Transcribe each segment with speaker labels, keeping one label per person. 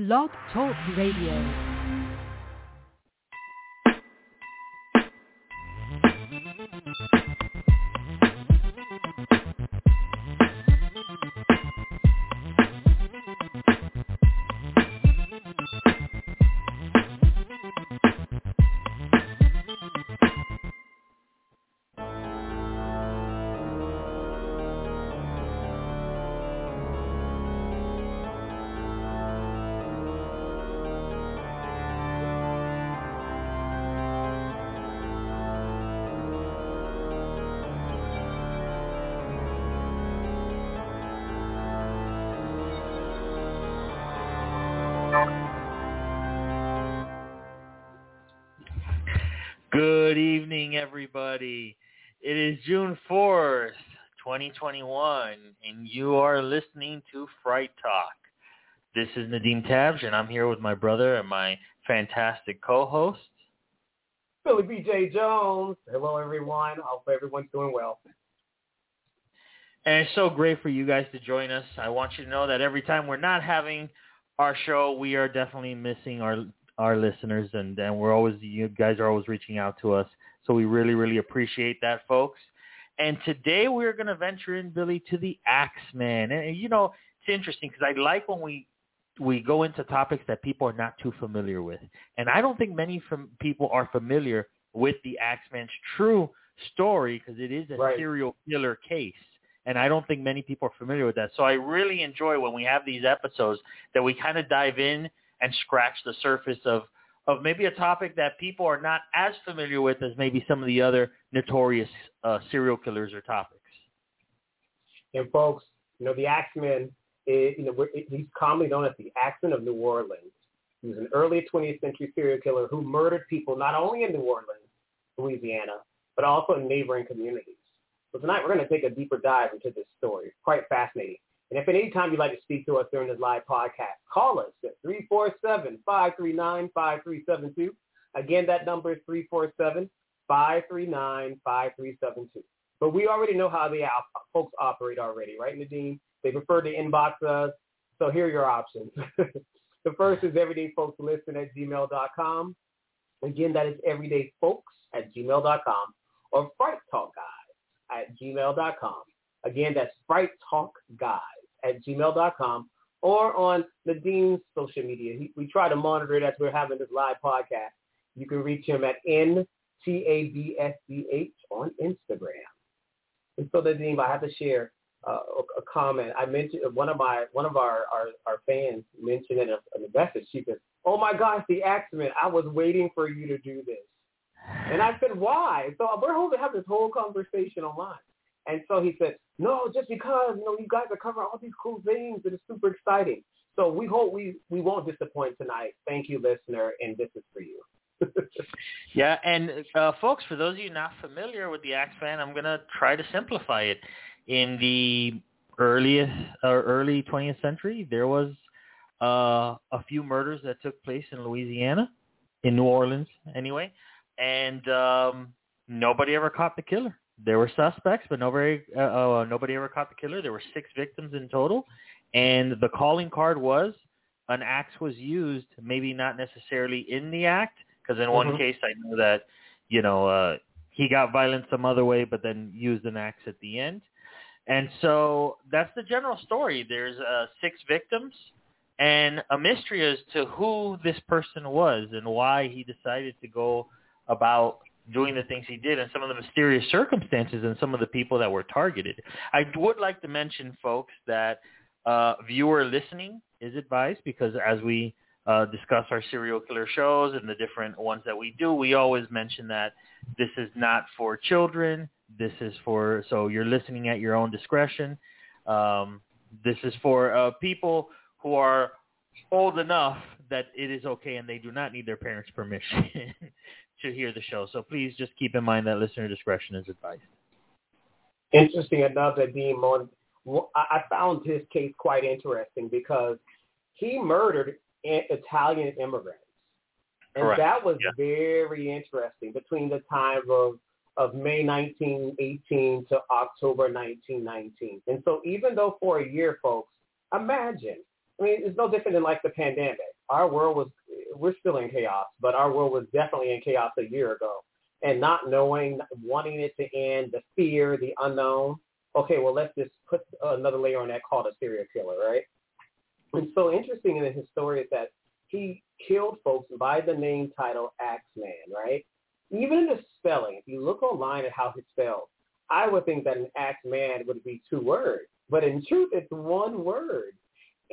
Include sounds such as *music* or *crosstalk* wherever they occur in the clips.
Speaker 1: Blog Talk Radio.
Speaker 2: Everybody. It is June 4th, 2021, and you are listening to Fright Talk. This is Nadim Tabsch, and I'm here with my brother and my fantastic co-host.
Speaker 3: Billy BJ Jones. Hello, everyone. I Hope everyone's doing well.
Speaker 2: And it's so great for you guys to join us. I want you to know that every time we're not having our show, we are definitely missing our our listeners, and and we're always you guys are always reaching out to us. So we really really appreciate that, folks. And today we're going to venture in, Billy, to the Axeman. And you know, it's interesting because I like when we we go into topics that people are not too familiar with, and I don't think many from people are familiar with the Axeman's true story because it is a
Speaker 3: Right.
Speaker 2: serial killer case. And I don't think many people are familiar with that. So I really enjoy when we have these episodes that we kind of dive in and scratch the surface of of maybe a topic that people are not as familiar with as maybe some of the other notorious uh, serial killers or topics.
Speaker 3: And folks, you know, the Axeman, is, you know, he's commonly known as the Axeman of New Orleans. He was an early 20th century serial killer who murdered people not only in New Orleans, Louisiana, but also in neighboring communities. So tonight we're going to take a deeper dive into this story. It's quite fascinating. And if at any time you'd like to speak to us during this live podcast, call us at 347-539-5372. Again, that number is 347-539-5372. But we already know how the folks operate already, right, Nadine? They prefer to inbox us. So here are your options. *laughs* the first is everydayfolkslisten at gmail.com. Again, that is everydayfolks at gmail.com or Fright Talk Guys at gmail.com. Again, that's Fright Talk Guys at gmail.com or on Nadine's social media. He, we try to monitor it as we're having this live podcast. You can reach him at N-T-A-B-S-C-H on Instagram. And so Nadine, I have to share uh, a, comment. I mentioned one of my one of our our, our fans mentioned in a, in a message. She said, "Oh my gosh, the Axeman! I was waiting for you to do this." And I said, "Why?" So we're have this whole conversation online. And so he said, "No, just because you know you guys are covering all these cool things, it's super exciting." So we hope we we won't disappoint tonight. Thank you, listener, and this is for you. *laughs*
Speaker 2: Yeah, and uh, folks, for those of you not familiar with the Axeman, I'm going to try to simplify it. In the earliest or early 20th century, there was uh, a few murders that took place in Louisiana, in New Orleans anyway, and um, nobody ever caught the killer. There were suspects, but nobody uh, uh, nobody ever caught the killer. There were six victims in total, and the calling card was an axe was used, maybe not necessarily in the act, because in one
Speaker 3: Mhm.
Speaker 2: case I know that you know uh, he got violent some other way, but then used an axe at the end. And so that's the general story. There's uh, six victims and a mystery as to who this person was and why he decided to go about doing the things he did and some of the mysterious circumstances and some of the people that were targeted. I would like to mention, folks, that uh, viewer listening is advised because as we uh, discuss our serial killer shows and the different ones that we do, we always mention that this is not for children. This is for, so you're listening at your own discretion. Um, this is for uh, people who are old enough that it is okay and they do not need their parents' permission *laughs* to hear the show. So please just keep in mind that listener discretion is advised.
Speaker 3: Interesting enough that Dean Mon, I I found his case quite interesting because he murdered Italian immigrants. And
Speaker 2: Correct.
Speaker 3: that was
Speaker 2: Yeah.
Speaker 3: very interesting between the time of, of May 1918 to October 1919. And so even though for a year, folks, imagine, I mean, it's no different than like the pandemic. our world was we're still in chaos, but our world was definitely in chaos a year ago. And not knowing, wanting it to end, the fear, the unknown. Okay, well, let's just put another layer on that called a serial killer, right? And so interesting in his story is that he killed folks by the name title Axeman, right? Even in the spelling, if you look online at how he spelled, I would think that an Axeman would be two words. But in truth, it's one word.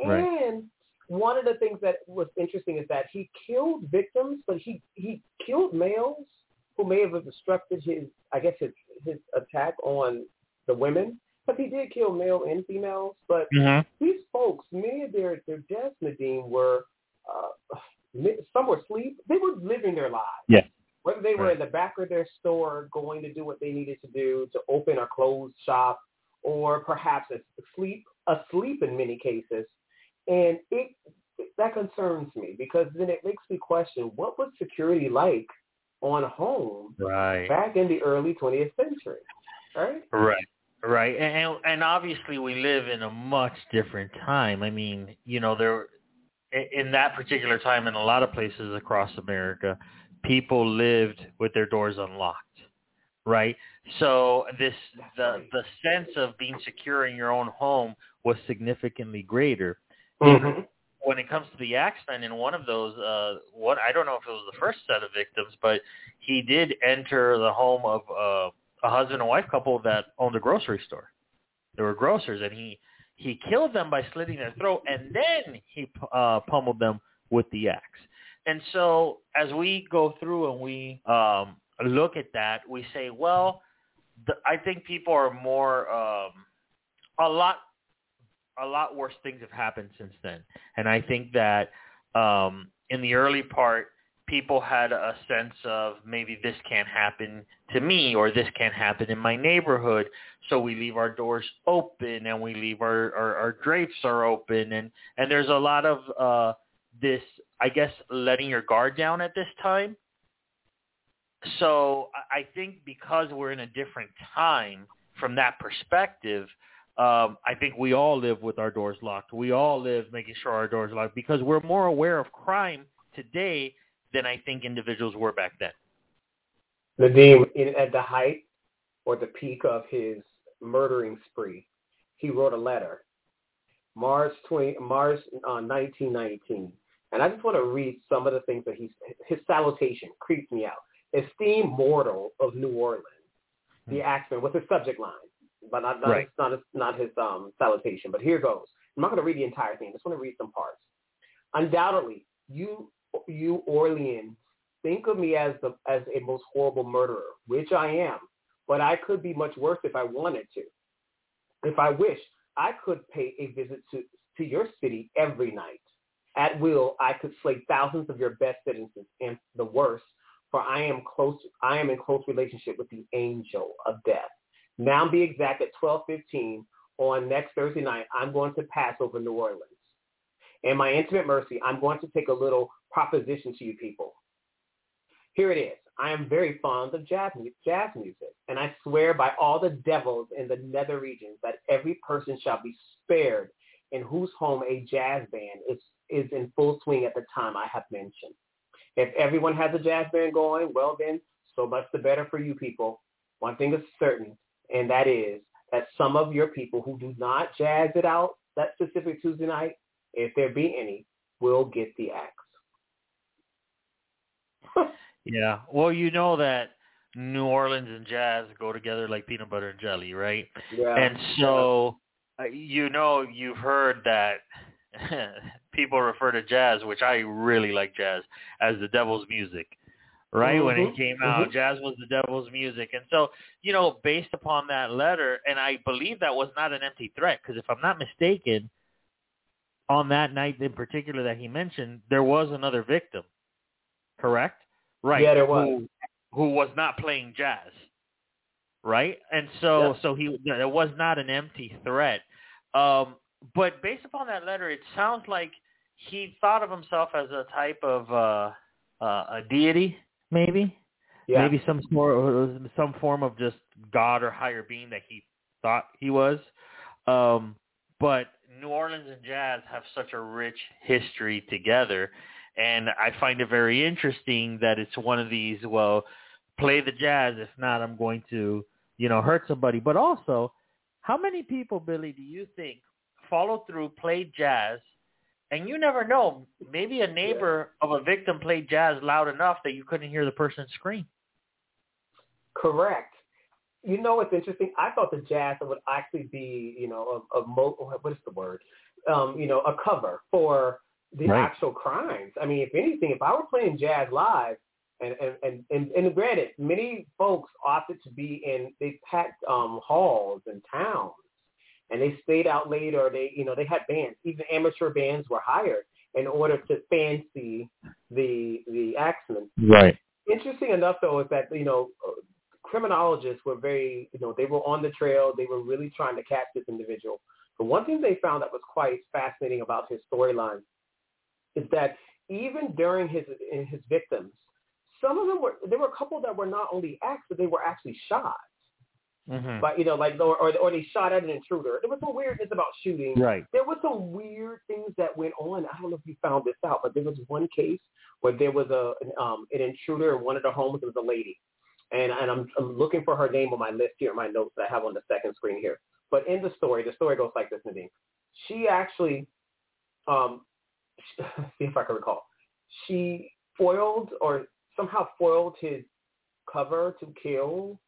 Speaker 2: Right.
Speaker 3: And one of the things that was interesting is that he killed victims, but he he killed males who may have obstructed his, I guess, his his attack on the women. But he did kill male and females. But
Speaker 2: Mm-hmm.
Speaker 3: these folks, many of their their deaths, Nadine, were uh, some were asleep. They were living their lives.
Speaker 2: Yeah.
Speaker 3: Whether they were
Speaker 2: Right.
Speaker 3: in the back of their store going to do what they needed to do to open or close shop, or perhaps asleep, asleep in many cases, and it that concerns me because then it makes me question what was security like on home
Speaker 2: Right.
Speaker 3: back in the early 20th century, right?
Speaker 2: Right. Right. And and obviously we live in a much different time. I mean, you know, there in that particular time in a lot of places across America, people lived with their doors unlocked. Right? So this the the sense of being secure in your own home was significantly greater.
Speaker 3: Mm-hmm.
Speaker 2: when it comes to the Axeman in one of those uh what I don't know if it was the first set of victims, but he did enter the home of uh a husband and wife couple that owned a grocery store. They were grocers and he he killed them by slitting their throat and then he uh pummeled them with the axe. And so as we go through and we um look at that, we say, well, the, I think people are more um a lot a lot worse things have happened since then. And I think that um, in the early part, people had a sense of maybe this can't happen to me or this can't happen in my neighborhood. So we leave our doors open and we leave our, our, our drapes are open. And, and there's a lot of uh, this, I guess, letting your guard down at this time. So I I think because we're in a different time from that perspective, um, I think we all live with our doors locked. We all live making sure our doors are locked because we're more aware of crime today than I think individuals were back then.
Speaker 3: Nadim, in, at the height or the peak of his murdering spree, he wrote a letter, March 20, March uh, 1919. And I just want to read some of the things that he's, his salutation creeps me out. Esteemed mortal of New Orleans, the Axeman what's his subject line, but not, not,
Speaker 2: Right.
Speaker 3: not, his, not his um, salutation. But here goes. I'm not going to read the entire thing. I just want to read some parts. Undoubtedly, you, you Orleans think of me as the as a most horrible murderer, which I am, but I could be much worse if I wanted to. If I wish, I could pay a visit to to your city every night. At will, I could slay thousands of your best citizens, and the worst, for I am close. I am in close relationship with the angel of death. Now, be exact at twelve fifteen on next Thursday night. I'm going to pass over New Orleans. And my intimate mercy, I'm going to take a little proposition to you people. Here it is. I am very fond of jazz, jazz music, and I swear by all the devils in the nether regions that every person shall be spared in whose home a jazz band is, is in full swing at the time I have mentioned. If everyone has a jazz band going, well then, so much the better for you people. One thing is certain, and that is that some of your people who do not jazz it out that specific Tuesday night, if there be any, will get the axe. *laughs*
Speaker 2: Yeah. Well, you know that New Orleans and jazz go together like peanut butter and jelly, right?
Speaker 3: yeah.
Speaker 2: And so, uh, you know, you've heard that *laughs* people refer to jazz, which I really like jazz, as the devil's music. Right when it
Speaker 3: Mhm,
Speaker 2: came out, jazz was the devil's music, and so you know, based upon that letter, and I believe that was not an empty threat, because if I'm not mistaken, on that night in particular that he mentioned, there was another victim, correct? Right.
Speaker 3: Yeah, there was.
Speaker 2: Who, who was not playing jazz. Right? And so
Speaker 3: Yeah.
Speaker 2: so he it was not an empty threat. Um but based upon that letter it sounds like he thought of himself as a type of uh uh a deity maybe
Speaker 3: yeah.
Speaker 2: maybe some sort some form of just god or higher being that he thought he was um but New Orleans and jazz have such a rich history together, and I find it very interesting that it's one of these. Well, play the jazz. If not, I'm going to, you know, hurt somebody. But also, how many people, Billy, do you think follow through, played jazz, and you never know. Maybe a neighbor of a victim played jazz loud enough that you couldn't hear the person scream.
Speaker 3: Correct. You know what's interesting? I thought the jazz would actually be, you know, a, a mo- what is the word? Um, you know, a cover for the
Speaker 2: Right.
Speaker 3: actual crimes. I mean, if anything, if I were playing jazz live, and and and and, and granted, many folks opted to be in they packed um, halls and towns, and they stayed out late, or they you know they had bands. Even amateur bands were hired in order to fancy the the Axeman.
Speaker 2: Right.
Speaker 3: Interesting enough, though, is that you know criminologists were very you know they were on the trail. They were really trying to catch this individual. But one thing they found that was quite fascinating about his storyline is that even during his in his victims, some of them were there were a couple that were not only axed, but they were actually shot.
Speaker 2: Hmm
Speaker 3: But you know, like or or or they shot at an intruder. There was some weirdness about shooting.
Speaker 2: Right.
Speaker 3: There was some weird things that went on. I don't know if you found this out, but there was one case where there was a an, um, an intruder in one of the homes. It was a lady, and and I'm I'm looking for her name on my list here, my notes that I have on the second screen here. But in the story, the story goes like this, Nadine. She actually, um, *laughs* see if I can recall. She foiled or somehow foiled his cover to kill.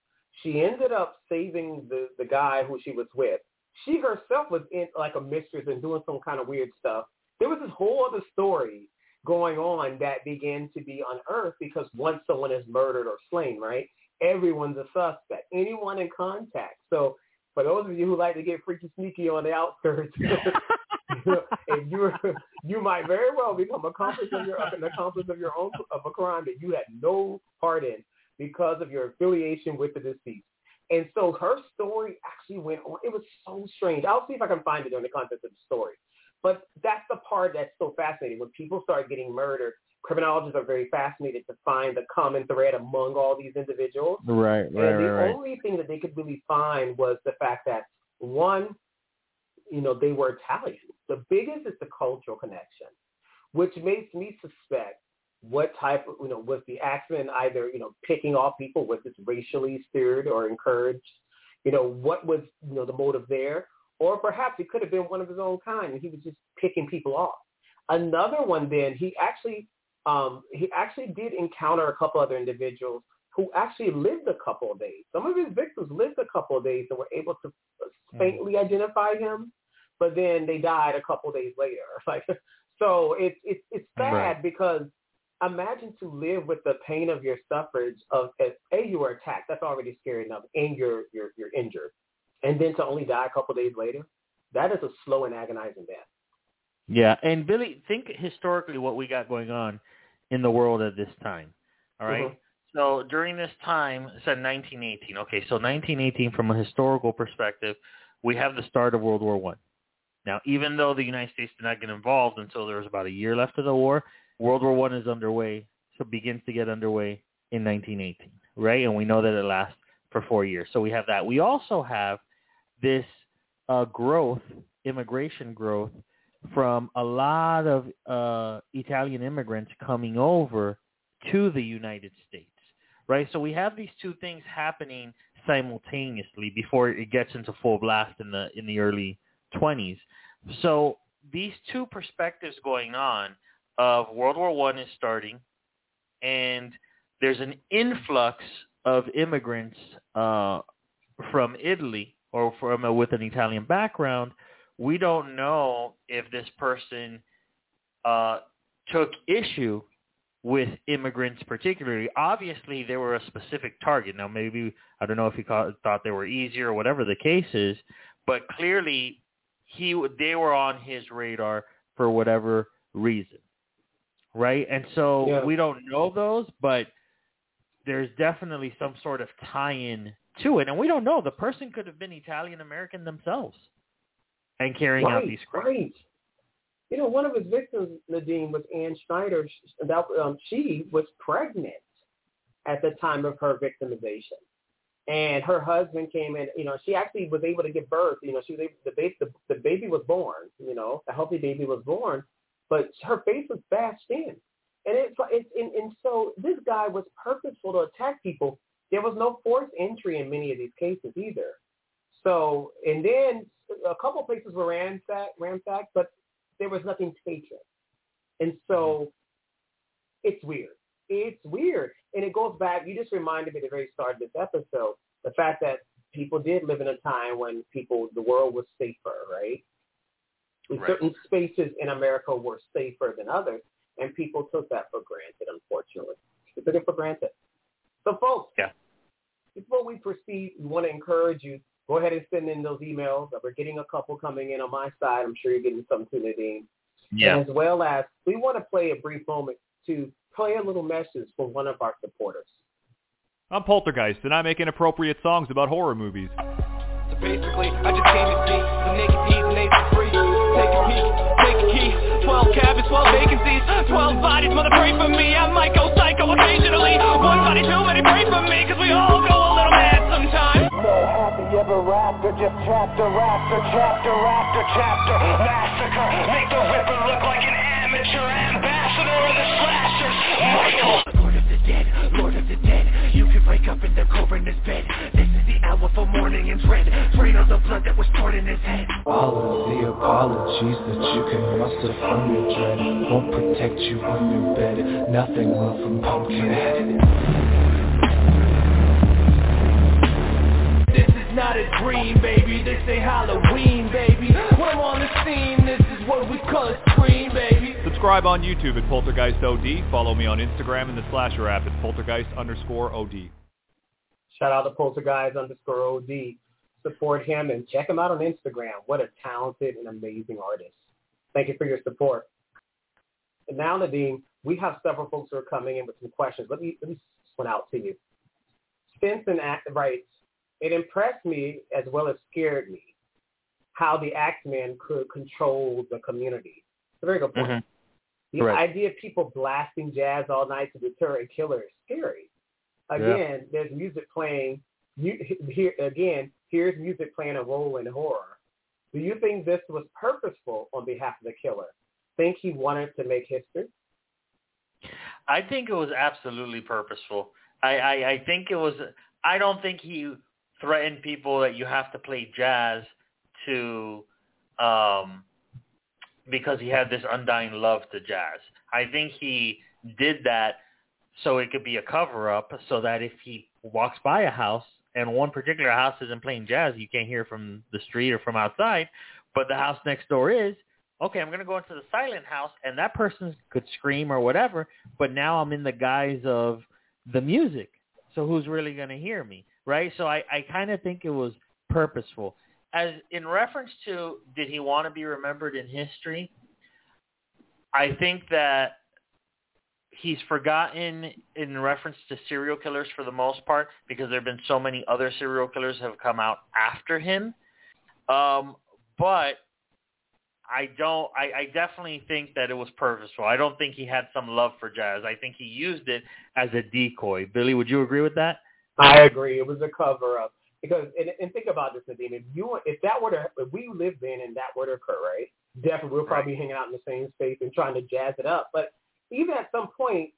Speaker 3: She ended up saving the the guy who she was with. She herself was in like a mistress and doing some kind of weird stuff. There was this whole other story going on that began to be unearthed because once someone is murdered or slain, right, everyone's a suspect. Anyone in contact. So for those of you who like to get freaky sneaky on the outskirts, *laughs* if you you might very well become accomplice of your an accomplice of your own of a crime that you had no part in because of your affiliation with the deceased. And so her story actually went on. It was so strange. I'll see if I can find it in the context of the story. But that's the part that's so fascinating. When people start getting murdered, criminologists are very fascinated to find the common thread among all these individuals.
Speaker 2: Right.
Speaker 3: And the only thing that they could really find was the fact that one, you know, they were Italian. The biggest is the cultural connection, which makes me suspect what type of, you know, was the Axeman either, you know, picking off people? Was this racially steered or encouraged? You know, what was, you know, the motive there? Or perhaps it could have been one of his own kind and he was just picking people off. Another one then, he actually, um, he actually did encounter a couple other individuals who actually lived a couple of days. Some of his victims lived a couple of days and were able to faintly identify him, but then they died a couple of days later. *laughs* Like, so it's it's it's sad
Speaker 2: Right.
Speaker 3: because imagine to live with the pain of your suffrage of as a you were attacked. That's already scary enough, and you're you're you're injured, and then to only die a couple of days later. That is a slow and agonizing death.
Speaker 2: Yeah, and Billy, think historically what we got going on in the world at this time. All right?
Speaker 3: Mhm.
Speaker 2: So during this time, it said 1918. Okay, so 1918, from a historical perspective, we have the start of World War One. Now, even though the United States did not get involved until there was about a year left of the war, World War One is underway, so begins to get underway in 1918, right? And we know that it lasts for four years. So we have that. We also have this uh, growth, immigration growth, from a lot of uh, Italian immigrants coming over to the United States, right? So we have these two things happening simultaneously before it gets into full blast in the in the early 20s. So these two perspectives going on of World War One is starting, and there's an influx of immigrants uh, from Italy or from uh, with an Italian background. We don't know if this person uh, took issue with immigrants particularly. Obviously, they were a specific target. Now, maybe I don't know if he ca- thought they were easier or whatever the case is, but clearly he they were on his radar for whatever reason, right? And so
Speaker 3: Yeah.
Speaker 2: we don't know those, but there's definitely some sort of tie-in to it, and we don't know. The person could have been Italian American themselves and carrying out these crimes.
Speaker 3: right. You know, one of his victims, Nadine, was Ann Schneider. That um, she was pregnant at the time of her victimization. and her husband came in. You know, she actually was able to give birth. You know, she was able, the baby the, the baby was born. You know, a healthy baby was born, but her face was bashed in, and it's it's and, and so this guy was purposeful to attack people. There was no forced entry in many of these cases either. So, and then a couple places were ransacked, ransacked, but there was nothing taken. And so it's weird. It's weird. And it goes back, you just reminded me at the very start of this episode, the fact that people did live in a time when people, the world was safer, right? And
Speaker 2: Right.
Speaker 3: certain spaces in America were safer than others, and people took that for granted, unfortunately. They took it for granted. So folks,
Speaker 2: Yeah.
Speaker 3: before we proceed, we want to encourage you, go ahead and send in those emails. We're getting a couple coming in on my side. I'm sure you're getting some too, Nadine
Speaker 2: Yeah.
Speaker 3: as well as we want to play a brief moment to play a little message for one of our supporters.
Speaker 4: I'm Poltergeist, and I make inappropriate songs about horror movies.
Speaker 5: So basically, I just came to see the naked Take a peek, take a key. 12 cabins, 12 vacancies, 12 bodies, mother pray for me. I might go psycho occasionally. One body too many, pray for me, cause we all go a little mad sometimes.
Speaker 6: So happy ever after, just chapter after chapter after chapter. Massacre, make the Ripper look like an amateur ambassador of the slashers. Michael. The dead, Lord of the dead. You could wake up in the coroner's bed. This is the hour for mourning and dread. Drain all the blood that was stored in his head.
Speaker 7: All of the apologies that you can muster from your dread Won't protect you when you're bed Nothing will from Pumpkinhead
Speaker 5: This is not a dream, baby. This ain't Halloween, baby.
Speaker 4: Subscribe on YouTube at Poltergeist OD. Follow me on Instagram and the Slasher app at Poltergeist underscore OD.
Speaker 3: Shout out to Poltergeist underscore OD. Support him and check him out on Instagram. What a talented and amazing artist. Thank you for your support. And now, Nadine, we have several folks who are coming in with some questions. Let me let me one out to you. Stinson at- writes, it impressed me as well as scared me how the Axeman could control the community. It's a very good point.
Speaker 2: Mhm.
Speaker 3: The
Speaker 2: Correct.
Speaker 3: idea of people blasting jazz all night to deter a killer is scary. Again, there's music playing. You, here again, here's music playing a role in horror. Do you think this was purposeful on behalf of the killer? Think he wanted to make history?
Speaker 2: I think it was absolutely purposeful. I, I, I think it was. I don't think he threatened people that you have to play jazz to, um, because he had this undying love to jazz. I think he did that so it could be a cover up, so that if he walks by a house and one particular house isn't playing jazz, you can't hear from the street or from outside, but the house next door is. Okay, I'm going to go into the silent house, and that person could scream or whatever, but now I'm in the guise of the music. So who's really going to hear me, right? So I, I kind of think it was purposeful. As in reference to did he want to be remembered in history? I think that he's forgotten in reference to serial killers for the most part because there have been so many other serial killers have come out after him. Um, but I don't. I, I definitely think that it was purposeful. I don't think he had some love for jazz. I think he used it as a decoy. Billy, would you agree with that?
Speaker 3: I agree. It was a cover up because and, and think about this, Nadine. If you if that were to if we lived then and that were to occur, right? Definitely, we'll probably be hanging out in the same space and trying to jazz it up. But even at some point,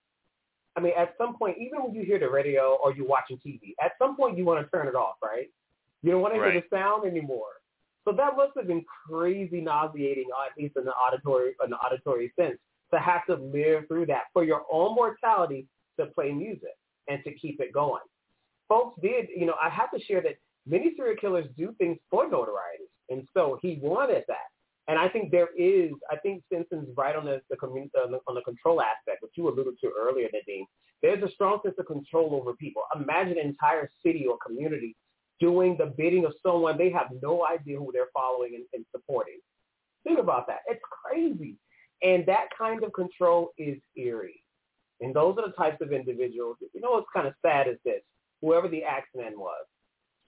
Speaker 3: I mean, at some point, even when you hear the radio or you're watching TV, at some point you want to turn it off, right? You don't want to hear
Speaker 2: Right.
Speaker 3: the sound anymore. So that must have been crazy nauseating, at least in the auditory, in the auditory sense, to have to live through that for your own mortality to play music and to keep it going. Folks did, you know, I have to share that many serial killers do things for notoriety, and so he wanted that. And I think there is, I think Simpson's right on the, the on uh, the on the control aspect, which you alluded to earlier, Nadine. There's a strong sense of control over people. Imagine an entire city or community doing the bidding of someone they have no idea who they're following and, and supporting. Think about that. It's crazy. And that kind of control is eerie. And those are the types of individuals, you know what's kind of sad is this, whoever the Axeman was,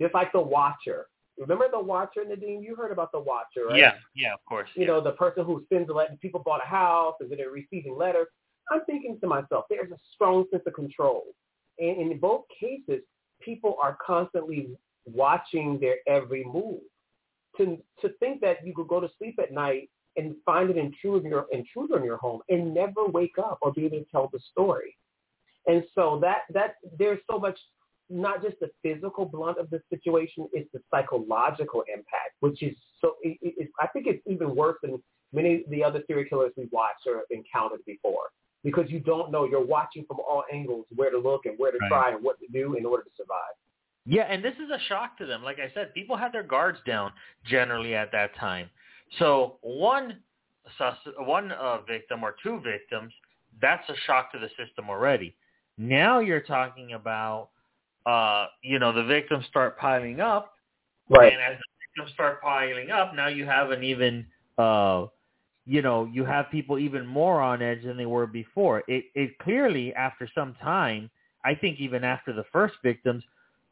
Speaker 3: just like the Watcher. Remember the Watcher, Nadine? You heard about the Watcher, right?
Speaker 2: Yeah, yeah, of course.
Speaker 3: you know, the person who sends a letter, people bought a house and then they're receiving letters. I'm thinking to myself, there's a strong sense of control. And in both cases, people are constantly watching their every move. To to think that you could go to sleep at night and find an intruder in your intruder in your home and never wake up or be able to tell the story. And so that that there's so much not just the physical blunt of the situation, it's the psychological impact, which is so. It, it, I think it's even worse than many of the other serial killers we've watched or encountered before, because you don't know. You're watching from all angles where to look and where to
Speaker 2: Right.
Speaker 3: try and what to do in order to survive.
Speaker 2: Yeah, and this is a shock to them. Like I said, people had their guards down generally at that time. So one sus- one uh, victim or two victims, that's a shock to the system already. Now you're talking about, uh, you know, the victims start piling up, Right. and as the victims start piling up, now you have an even, uh, you know, you have people even more on edge than they were before. It it clearly after some time, I think even after the first victims,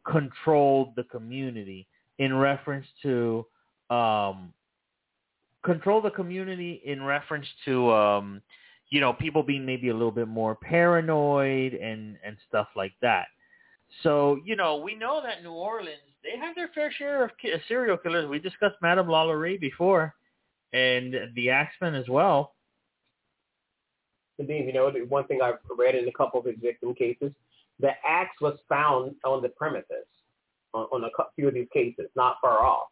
Speaker 2: controlled the community in reference to um control the community in reference to um you know people being maybe a little bit more paranoid and and stuff like that so you know we know that new orleans they have their fair share of ki- serial killers we discussed madame lalaurie before and the axeman as well
Speaker 3: Indeed, you know, the one thing I've read in a couple of his victim cases, the axe was found on the premises on, on a few of these cases, not far off.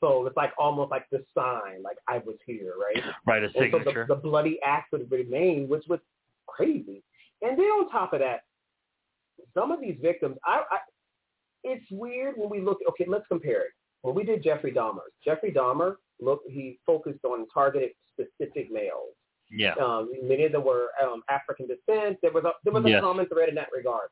Speaker 3: So it's like almost like the sign, like I was here, right?
Speaker 2: right a
Speaker 3: And so the, the bloody axe would remain, which was crazy. And then on top of that, some of these victims, I, I it's weird when we look. Okay, let's compare it. When we did Jeffrey Dahmer, Jeffrey Dahmer, look, he focused on targeted specific males.
Speaker 2: yeah
Speaker 3: Um, many of them were um, African descent. There was a, there was a
Speaker 2: Yes.
Speaker 3: common thread in that regard.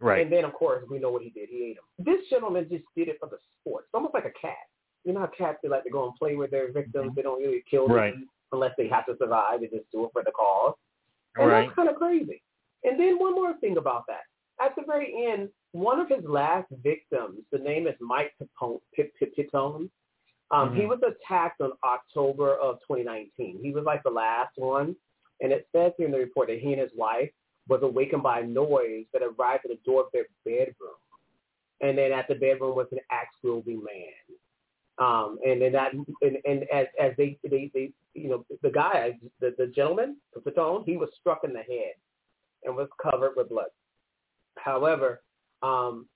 Speaker 2: right
Speaker 3: And then, of course, we know what he did. He ate them. This gentleman just did it for the sport. It's almost like a cat. You know how cats they like to go and play with their victims. They don't really kill them
Speaker 2: Right.
Speaker 3: unless they have to survive. They just do it for the cause. And
Speaker 2: right
Speaker 3: that's kind of crazy. And then one more thing about that. At the very end, one of his last victims, the name is Mike Pipone, Pip, Pip, Pipone. Um, He
Speaker 2: Mhm.
Speaker 3: was attacked on October of 2019. He was like the last one. And it says here in the report that he and his wife was awakened by a noise that arrived at the door of their bedroom. And then at the bedroom was an axe-wielding man. Um, and then that, and, and as, as they, they, they, you know, the guy, the, the gentleman, Patone, he was struck in the head and was covered with blood. However, um,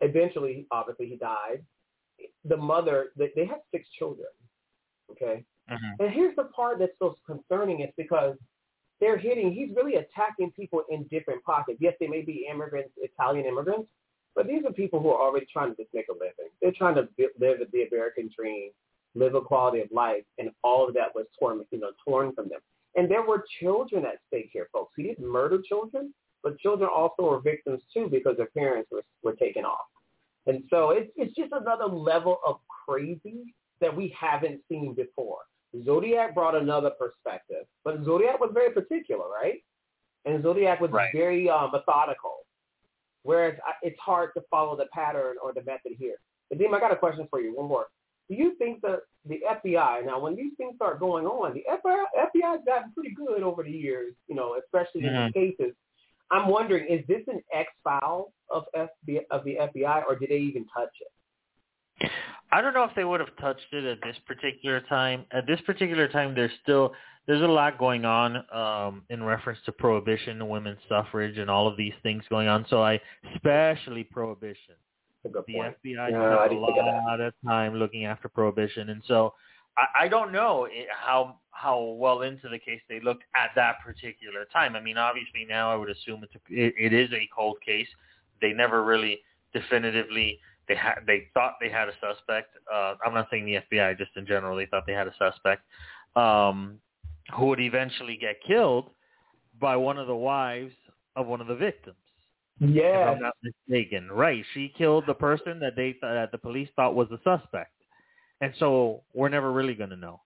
Speaker 3: eventually, obviously, he died. The mother, they, they had six children. Okay,
Speaker 2: Mhm.
Speaker 3: and here's the part that's so concerning is because they're hitting. He's really attacking people in different pockets. Yes, they may be immigrants, Italian immigrants, but these are people who are already trying to just make a living. They're trying to live the American dream, live a quality of life, and all of that was torn, you know, torn from them. And there were children at stake here, folks. He didn't murder children, but children also were victims too because their parents were were taken off. And so it's it's just another level of crazy that we haven't seen before. Zodiac brought another perspective, but Zodiac was very particular, right? And Zodiac was
Speaker 2: Right.
Speaker 3: very uh, methodical, whereas I, it's hard to follow the pattern or the method here. Nadim, I got a question for you. One more. Do you think that the FBI now, when these things start going on, the FBI, FBI's gotten pretty good over the years, you know, especially in
Speaker 2: Mhm.
Speaker 3: these cases. I'm wondering, is this an X file of FBI of the FBI, or did they even touch it?
Speaker 2: I don't know if they would have touched it at this particular time. At this particular time, there's still there's a lot going on um, in reference to prohibition, women's suffrage, and all of these things going on. So I, especially prohibition,
Speaker 3: That's a good
Speaker 2: the
Speaker 3: point.
Speaker 2: FBI
Speaker 3: Yeah,
Speaker 2: spent a
Speaker 3: didn't think of
Speaker 2: lot of time looking after prohibition, and so I, I don't know i- how how well into the case they looked at that particular time. I mean, obviously now I would assume it's a, it, it is a cold case. They never really definitively they had they thought they had a suspect. Uh, I'm not saying the FBI, just in general, they thought they had a suspect um, who would eventually get killed by one of the wives of one of the victims if
Speaker 3: Yeah,
Speaker 2: I'm not mistaken. Right. She killed the person that they th- that the police thought was the suspect. And so we're never really going to know.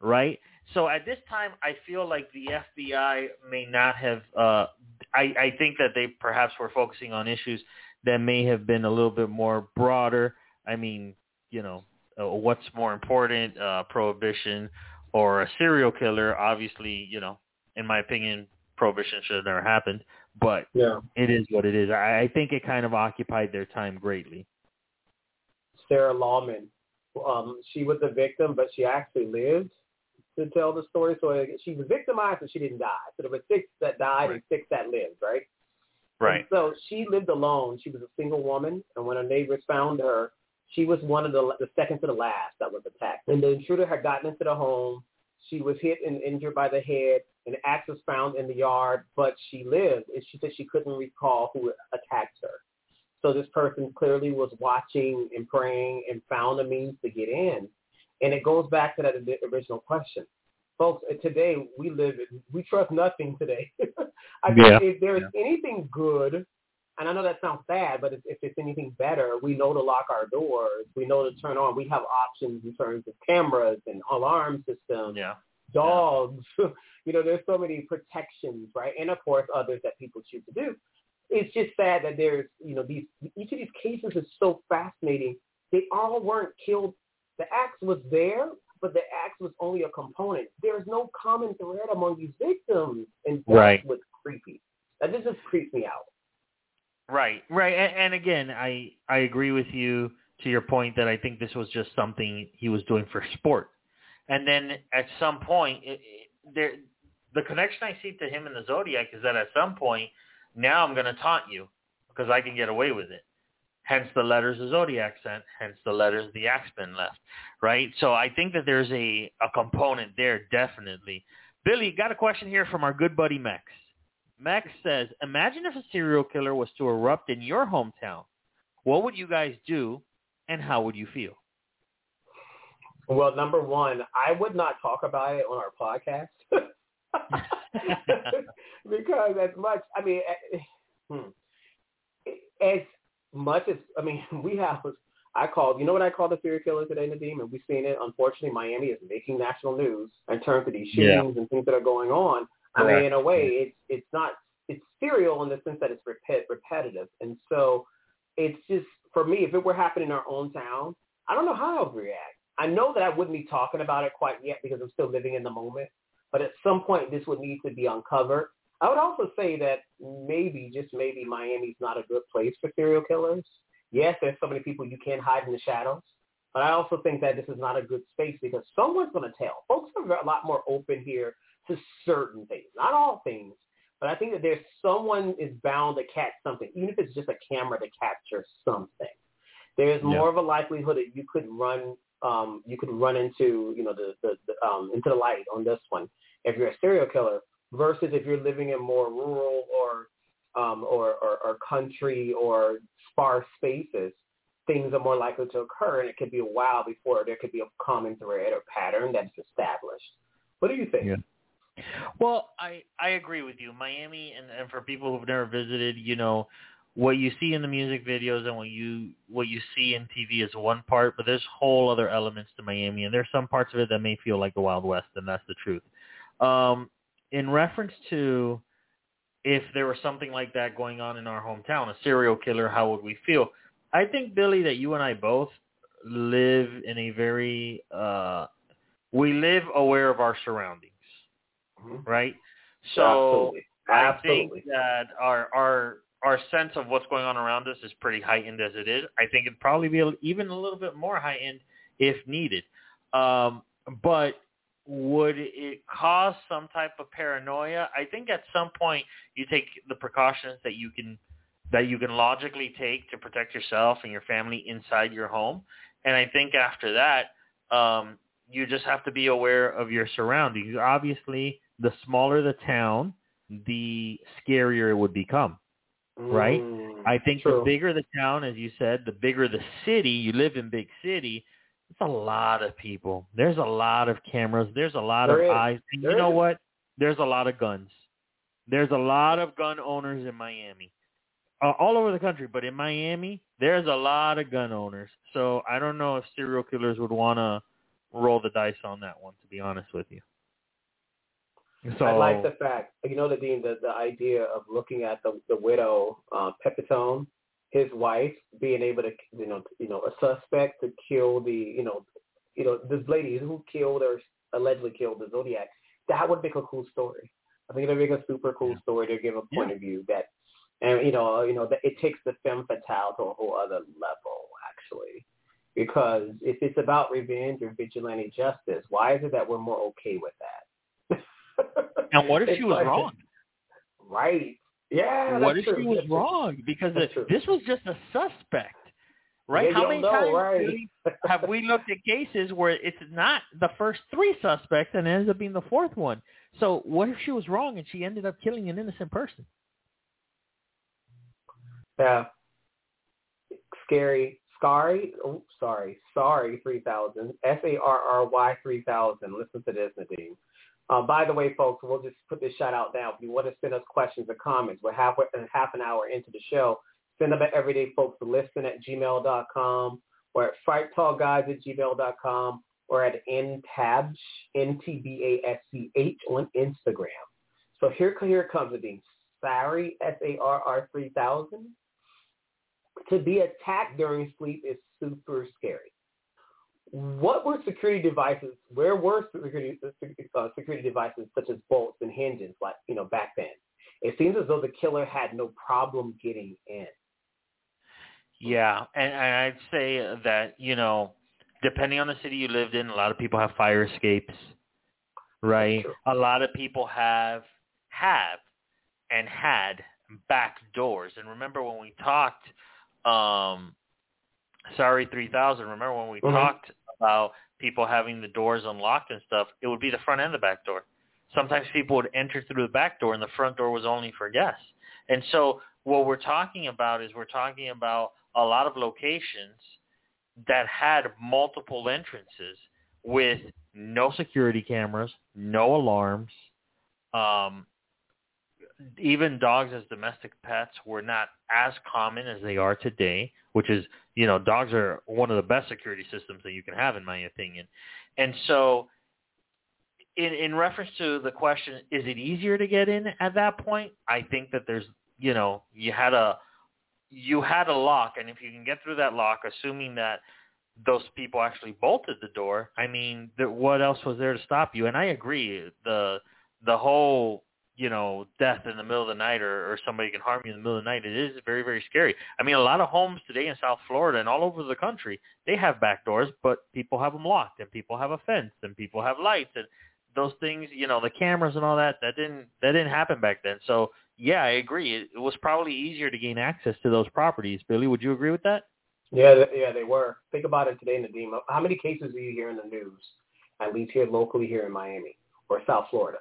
Speaker 2: Right? So at this time I feel like the FBI may not have uh I I think that they perhaps were focusing on issues that may have been a little bit more broader. I mean, you know, uh, what's more important, uh prohibition or a serial killer? Obviously, you know, in my opinion, prohibition should have never happened, but
Speaker 3: Yeah.
Speaker 2: it is what it is. I, I think it kind of occupied their time greatly.
Speaker 3: Sarah Lawman. Um, she was a victim, but she actually lived to tell the story. So she was victimized, and she didn't die. So there were six that died and six that lived, right?
Speaker 2: Right.
Speaker 3: And so she lived alone. She was a single woman, and when her neighbors found her, she was one of the the second to the last that was attacked. And the intruder had gotten into the home. She was hit and injured by the head. An axe was found in the yard, but she lived. And she said she couldn't recall who attacked her. So this person clearly was watching and praying and found a means to get in. And it goes back to that original question. Folks, uh, today we live, in, we trust nothing today. *laughs* I
Speaker 2: Yeah.
Speaker 3: if there is anything good, and I know that sounds bad, but if, if it's anything better, we know to lock our doors. We know to turn on. We have options in terms of cameras and alarm systems
Speaker 2: Yeah.
Speaker 3: dogs. *laughs* you know, there's so many protections, right? And of course, others that people choose to do. It's just sad that there's, you know, these each of these cases is so fascinating. They all weren't killed. The axe was there, but the axe was only a component. There's no common thread among these victims, and that's
Speaker 2: Right.
Speaker 3: what's creepy. That just creeps me out.
Speaker 2: Right, right, and, and again, I I agree with you to your point that I think this was just something he was doing for sport, and then at some point, it, it, there the connection I see to him in the Zodiac is that at some point, now I'm going to taunt you because I can get away with it. Hence the letters the Zodiac sent. Hence the letters the Axeman left. Right. So I think that there's a a component there definitely. Billy, got a question here from our good buddy Mex. Max says, imagine if a serial killer was to erupt in your hometown. What would you guys do and how would you feel?
Speaker 3: Well, number one, I would not talk about it on our podcast *laughs* *laughs* *laughs* because as much, I mean, eh, hmm, as much as I mean, *laughs* we have. I called. You know what I called the serial killer today, Nadim, and we've seen it. Unfortunately, Miami is making national news in terms of these
Speaker 2: Yeah.
Speaker 3: shootings and things that are going on. I
Speaker 2: Correct.
Speaker 3: mean, in a way, it's it's not it's serial in the sense that it's repet, repetitive, and so it's just for me. If it were happening in our own town, I don't know how I would react. I know that I wouldn't be talking about it quite yet because I'm still living in the moment. But at some point, this would need to be uncovered. I would also say that maybe, just maybe, Miami's not a good place for serial killers. Yes, there's so many people you can't hide in the shadows. But I also think that this is not a good space because someone's going to tell. Folks are a lot more open here to certain things, not all things. But I think that there's someone is bound to catch something, even if it's just a camera to capture something. There's
Speaker 2: Yeah.
Speaker 3: more of a likelihood that you could run, um, you could run into, you know, the, the, the um, into the light on this one if you're a serial killer versus if you're living in more rural or um, or, or, or country or sparse spaces, things are more likely to occur, and it could be a while before there could be a common thread or pattern that's established. What do you think?
Speaker 2: Yeah. Well, I I agree with you. Miami, and, and for people who've never visited, you know, what you see in the music videos and what you what you see in TV is one part, but there's whole other elements to Miami, and there's some parts of it that may feel like the Wild West, and that's the truth. Um, in reference to if there was something like that going on in our hometown, a serial killer, how would we feel? I think Billy, that you and I both live in a very uh, we live aware of our surroundings
Speaker 3: Mhm.
Speaker 2: right? So
Speaker 3: Absolutely.
Speaker 2: I think that our our our sense of what's going on around us is pretty heightened as it is. I think it'd probably be even a little bit more heightened if needed. Um, but would it cause some type of paranoia? I think at some point you take the precautions that you can that you can logically take to protect yourself and your family inside your home. And I think after that, um, you just have to be aware of your surroundings. Obviously, the smaller the town, the scarier it would become. right?
Speaker 3: Mm,
Speaker 2: I think
Speaker 3: true.
Speaker 2: the bigger the town, as you said, the bigger the city. You live in big city. It's a lot of people. There's a lot of cameras. There's a lot
Speaker 3: There
Speaker 2: of
Speaker 3: is.
Speaker 2: eyes. And
Speaker 3: There
Speaker 2: you know
Speaker 3: is.
Speaker 2: what? There's a lot of guns. There's a lot of gun owners in Miami. Uh, all over the country, but in Miami, there's a lot of gun owners. So I don't know if serial killers would want to roll the dice on that one, to be honest with you. So
Speaker 3: I like the fact, you know, the dean, the, the idea of looking at the the widow, uh, Pepitone, his wife, being able to, you know, you know, a suspect to kill the, you know, you know, this lady who killed or allegedly killed the Zodiac. That would make a cool story. I think it would make a super cool story to give a point of view that, and you know, you know, that it takes the femme fatale to a whole other level, actually. Because if it's about revenge or vigilante justice, why is it that we're more okay with that?
Speaker 2: And what if *laughs* she was
Speaker 3: like-
Speaker 2: wrong? *laughs*
Speaker 3: Right. Yeah.
Speaker 2: what if
Speaker 3: true.
Speaker 2: she was
Speaker 3: That's true.
Speaker 2: wrong? Because it, this was just a suspect, right?
Speaker 3: Yeah,
Speaker 2: How many
Speaker 3: know,
Speaker 2: times
Speaker 3: right.
Speaker 2: we- *laughs* have we looked at cases where it's not the first three suspects and it ends up being the fourth one? So what if she was wrong and she ended up killing an innocent person?
Speaker 3: Yeah. Scary. Scary. Oh, sorry. Sorry, 3000. S-A-R-R-Y 3000. Listen to this, Nadim. Uh, by the way, folks, we'll just put this shout out now. If you want to send us questions or comments, we're halfway, half an hour into the show. Send them at everydayfolkslisten at gmail.com or at frighttalkguys at gmail.com or at ntabsch, N-T-B-A-S-C-H on Instagram. So here, here comes Nadim. Sorry, S-A-R-R 3000 to be attacked during sleep is super scary. What were security devices? Where were security uh, security devices such as bolts and hinges, like you know back then? It seems as though the killer had no problem getting in.
Speaker 2: Yeah, and, and I'd say that you know, depending on the city you lived in, a lot of people have fire escapes, right? A lot of people have have and had back doors. And remember when we talked, um, sorry, three thousand. Remember when we
Speaker 3: Mhm.
Speaker 2: talked about people having the doors unlocked and stuff? It would be the front and the back door. Sometimes people would enter through the back door, and the front door was only for guests. And so what we're talking about is we're talking about a lot of locations that had multiple entrances with no security cameras, no alarms. Um, even dogs as domestic pets were not as common as they are today, which is, you know, dogs are one of the best security systems that you can have, in my opinion. And so in, in reference to the question, is it easier to get in at that point? I think that there's, you know, you had a, you had a lock, and if you can get through that lock, assuming that those people actually bolted the door, I mean, the, what else was there to stop you? And I agree, the the whole you know death in the middle of the night or, or somebody can harm you in the middle of the night, it is very very scary. I mean, a lot of homes today in South Florida and all over the country, they have back doors, but people have them locked, and people have a fence, and people have lights, and those things, you know, the cameras and all that, that didn't that didn't happen back then. So yeah, I agree. It, it was probably easier to gain access to those properties. Billy, would you agree with that?
Speaker 3: Yeah, th- yeah, they were. Think about it today, Nadim. How many cases do you hear in the news, at least here locally here in Miami or South Florida?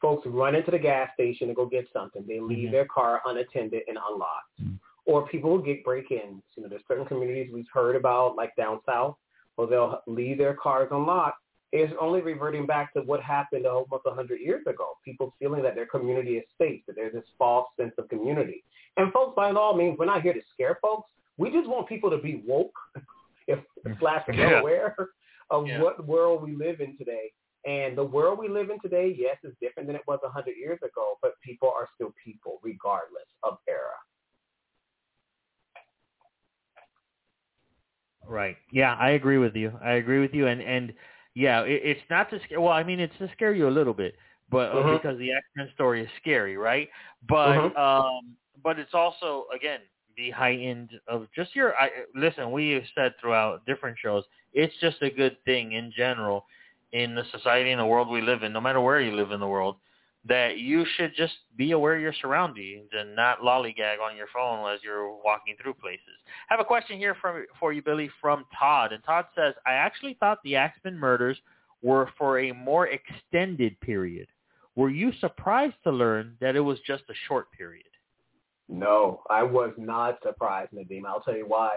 Speaker 3: Folks run into the gas station to go get something. They leave
Speaker 2: Mhm.
Speaker 3: their car unattended and unlocked. Or people will get break-ins. You know, there's certain communities we've heard about, like down south, where they'll leave their cars unlocked. It's only reverting back to what happened almost 100 years ago. People feeling that their community is safe, that there's this false sense of community. And folks, by all means, we're not here to scare folks. We just want people to be woke, *laughs* if slash
Speaker 2: Yeah.
Speaker 3: aware of
Speaker 2: Yeah.
Speaker 3: what world we live in today. And the world we live in today, yes, is different than it was 100 years ago, but people are still people regardless of era.
Speaker 2: Right. Yeah, I agree with you. I agree with you. And and yeah, it, it's not to scare. Well, I mean, it's to scare you a little bit, but uh,
Speaker 3: Mhm.
Speaker 2: because the X Men story is scary, right? But
Speaker 3: Mhm.
Speaker 2: um, but it's also again the heightened of just your. I, listen, we have said throughout different shows, it's just a good thing in general in the society and the world we live in, no matter where you live in the world, that you should just be aware of your surroundings and not lollygag on your phone as you're walking through places. I have a question here for you, Billy, from Todd. And Todd says, I actually thought the Axeman murders were for a more extended period. Were you surprised to learn that it was just a short period?
Speaker 3: No, I was not surprised, Nadim. I'll tell you why.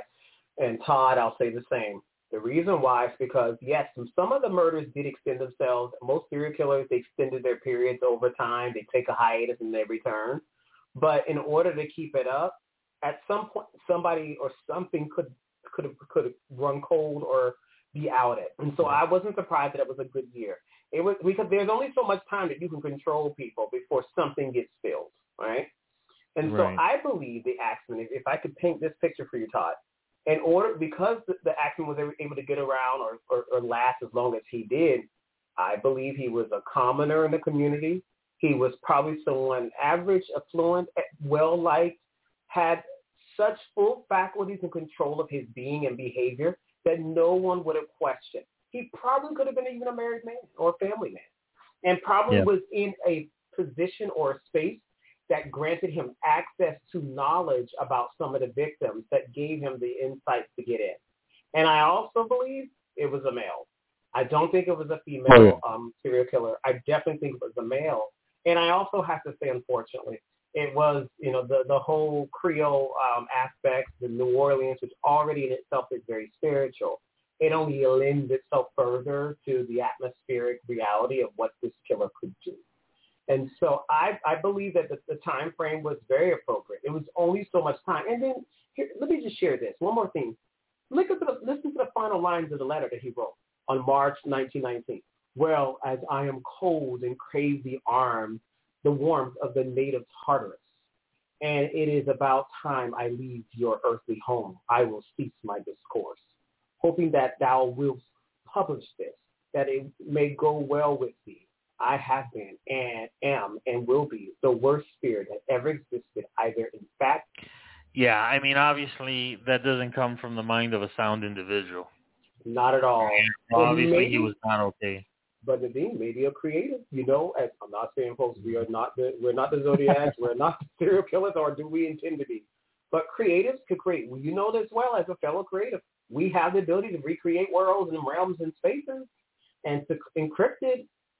Speaker 3: And Todd, I'll say the same. The reason why is because, yes, some of the murders did extend themselves. Most serial killers, they extended their periods over time. They take a hiatus and they return. But in order to keep it up, at some point, somebody or something could could have could have run cold or be outed. And so I wasn't surprised that it was a good year. It was because there's only so much time that you can control people before something gets spilled, right? And so I believe the Axeman, if, if I could paint this picture for you, Todd, in order because the, the Axeman was able- to get around or, or, or last as long as he did, I believe he was a commoner in the community. He was probably someone average, affluent, eh, well-liked, had such full faculties and control of his being and behavior that no one would have questioned. He probably could have been even a married man or a family man and probably
Speaker 2: Yeah.
Speaker 3: was in a position or a space that granted him access to knowledge about some of the victims that gave him the insights to get in. And I also believe it was a male. I don't think it was a female
Speaker 2: Oh, yeah.
Speaker 3: um, serial killer. I definitely think it was a male. And I also have to say, unfortunately, it was, you know, the, the whole Creole um, aspect, the New Orleans, which already in itself is very spiritual. It only lends itself further to the atmospheric reality of what this killer could do. And so I, I believe that the, the time frame was very appropriate. It was only so much time. And then here, let me just share this. One more thing. Look at the, listen to the final lines of the letter that he wrote on March 1919. Well, as I am cold and crave the arms, the warmth of the native Tartarus, and it is about time I leave your earthly home. I will cease my discourse, hoping that thou wilt publish this, that it may go well with thee. I have been and am and will be the worst spirit that ever existed, either in fact
Speaker 2: Yeah, I mean, obviously that doesn't come from the mind of a sound individual.
Speaker 3: not at all.
Speaker 2: Well, obviously,
Speaker 3: maybe-
Speaker 2: he was not okay.
Speaker 3: but Nadim, maybe a creative. You know, as I'm not saying, folks, we are not the we're not the Zodiacs, we're not the serial killers, or do we intend to be? But creatives could create. Well, you know this well as a fellow creative. We have the ability to recreate worlds and realms and spaces, and to encrypt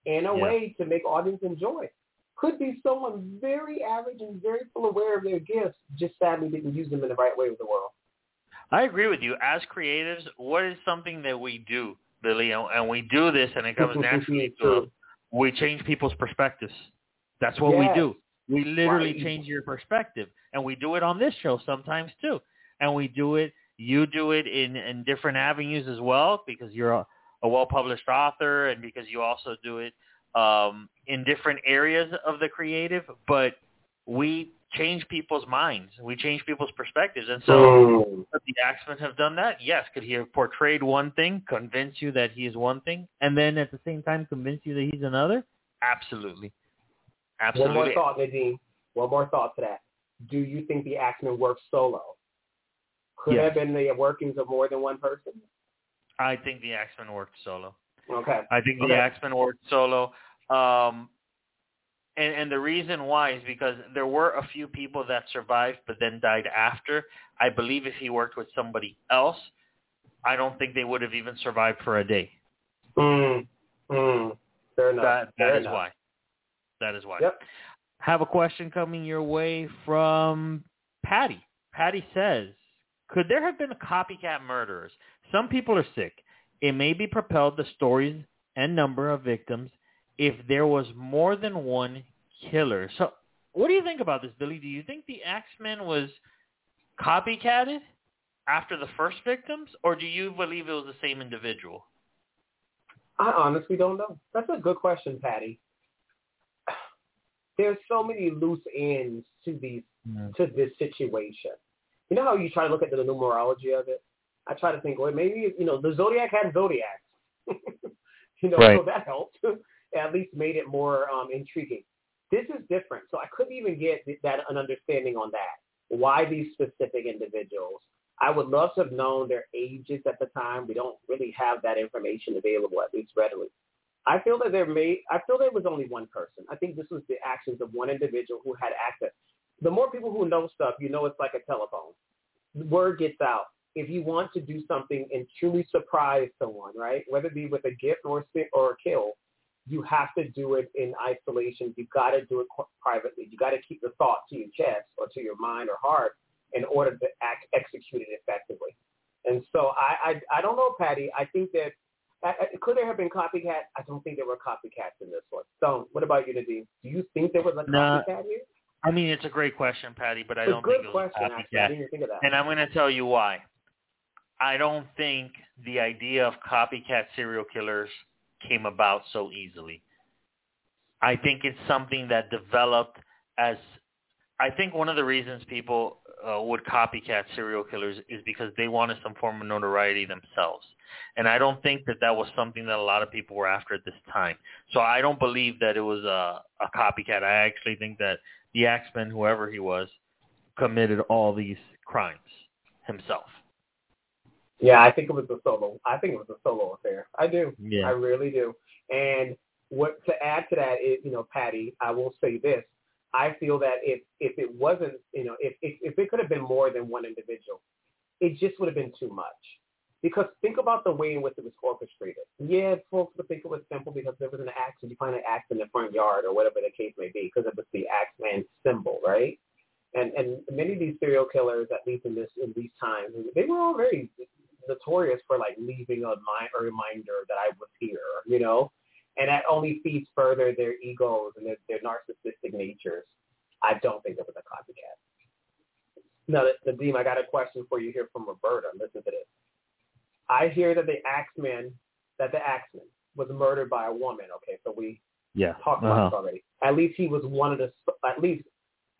Speaker 3: in a
Speaker 2: Yeah.
Speaker 3: way to make audience enjoy. Could be someone very average and very full aware of their gifts, just sadly didn't use them in the right way with the world.
Speaker 2: I agree with you. As creatives, what is something that we do, Billy, and, and we do this, and it comes *laughs* naturally to us. We change people's perspectives. That's what
Speaker 3: Yes.
Speaker 2: we do. We literally
Speaker 3: Right.
Speaker 2: change your perspective, and we do it on this show sometimes too. And we do it. You do it in in different avenues as well because you're a, a well-published author, and because you also do it um, in different areas of the creative. But we change people's minds. We change people's perspectives, and so. Could the Axeman have done that? Yes. Could he have portrayed one thing, convince you that he is one thing, and then at the same time convince you that he's another? Absolutely. Absolutely.
Speaker 3: One more thought, Nadim. One more thought to that. Do you think the Axeman worked solo? Could
Speaker 2: Yes.
Speaker 3: have been the workings of more than one person?
Speaker 2: I think the Axeman worked solo.
Speaker 3: Okay.
Speaker 2: I think the
Speaker 3: Okay.
Speaker 2: Axeman worked solo. Um, and, and the reason why is because there were a few people that survived but then died after. I believe if he worked with somebody else, I don't think they would have even survived for a day.
Speaker 3: Mm, mm. Fair enough.
Speaker 2: That
Speaker 3: Fair
Speaker 2: that is
Speaker 3: enough.
Speaker 2: why. That is why.
Speaker 3: Yep.
Speaker 2: Have a question coming your way from Patty. Patty says, could there have been copycat murderers? Some people are sick. It may be propelled the stories and number of victims if there was more than one killer. So what do you think about this, Billy? Do you think the Axeman was copycatted after the first victims, or do you believe it was the same individual?
Speaker 3: I honestly don't know. That's a good question, Patty. There's so many loose ends to these mm. to this situation. You know how you try to look at the numerology of it? I try to think, well, maybe you know the zodiac had zodiacs. *laughs* you know,
Speaker 2: Right.
Speaker 3: so that helped. *laughs* At least made it more um, intriguing. This is different, so I couldn't even get that an understanding on that. Why these specific individuals? I would love to have known their ages at the time. We don't really have that information available, at least readily. I feel that there may, I feel there was only one person. I think this was the actions of one individual who had access. The more people who know stuff, you know it's like a telephone. Word gets out. If you want to do something and truly surprise someone, right, whether it be with a gift or a, or a kill, you have to do it in isolation. You've got to do it privately. You got to keep the thought to your chest or to your mind or heart in order to act, execute it effectively. And so I, I, I don't know, Patty. I think that I, I, could there have been copycat? I don't think there were copycats in this one. So, what about you, Nadim? Do you think there was a
Speaker 2: Nah.
Speaker 3: copycat here?
Speaker 2: I mean, it's a great question, Patty, but I
Speaker 3: It's
Speaker 2: don't think it was
Speaker 3: question.
Speaker 2: a
Speaker 3: Actually, I
Speaker 2: copycat.
Speaker 3: didn't even think of that.
Speaker 2: And I'm going to tell you why. I don't think the idea of copycat serial killers came about so easily. I think it's something that developed as I think one of the reasons people uh, would copycat serial killers is because they wanted some form of notoriety themselves. And I don't think that that was something that a lot of people were after at this time. So I don't believe that it was a, a copycat. I actually think that the Axeman, whoever he was, committed all these crimes himself.
Speaker 3: Yeah, I think it was a solo. I think it was a solo affair. I do.
Speaker 2: Yeah.
Speaker 3: I really do. And what to add to that is, you know, Patty, I will say this. I feel that if if it wasn't, you know, if if, if it could have been more than one individual, it just would have been too much. Because think about the way in which it was orchestrated. Yeah, folks would think it was simple because there was an axe and you find an axe in the front yard or whatever the case may be because it was the Axeman symbol, right? And and many of these serial killers, at least in this in these times, they were all very notorious for like leaving a, mi- a reminder that I was here, you know, and that only feeds further their egos and their, their narcissistic natures. I don't think it was a copycat. Now, Nadim, I got a question for you here from Roberta. Listen to this. I hear that the Axeman, that the Axeman was murdered by a woman. Okay, so we
Speaker 2: Yeah.
Speaker 3: talked about
Speaker 2: Uh-huh.
Speaker 3: this already. At least he was one of the at least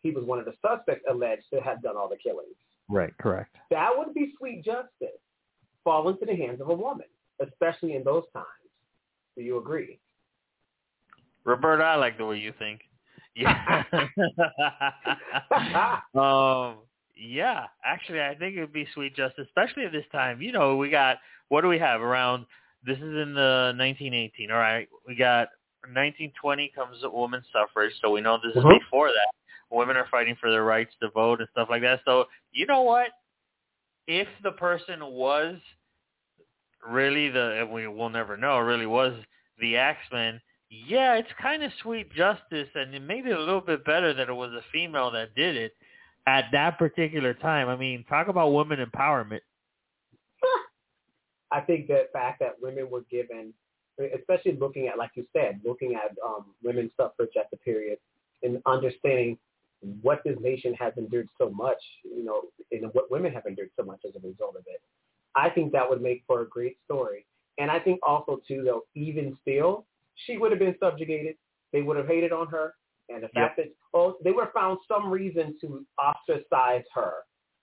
Speaker 3: he was one of the suspects alleged to have done all the killings.
Speaker 2: Right. Correct.
Speaker 3: That would be sweet justice, fall into the hands of a woman, especially in those times. Do you agree?
Speaker 2: Roberta, I like the way you think. Yeah. *laughs* um. Yeah. Actually, I think it would be sweet justice, especially at this time. You know, we got what do we have around? This is in the 1918. All right, we got 1920 comes women's suffrage, so we know this is
Speaker 3: Mhm.
Speaker 2: before that. Women are fighting for their rights to vote and stuff like that. So you know what? If the person was really the, and we will never know, really was the Axeman, yeah, it's kind of sweet justice, and it made it a little bit better that it was a female that did it at that particular time. I mean, talk about women empowerment. *laughs*
Speaker 3: I think the fact that women were given, especially looking at, like you said, looking at um, women's suffrage at the period and understanding what this nation has endured so much, you know, and what women have endured so much as a result of it. I think that would make for a great story. And I think also, too, though, even still, she would have been subjugated. They would have hated on her. And the fact that, oh, they would have found some reason to ostracize her.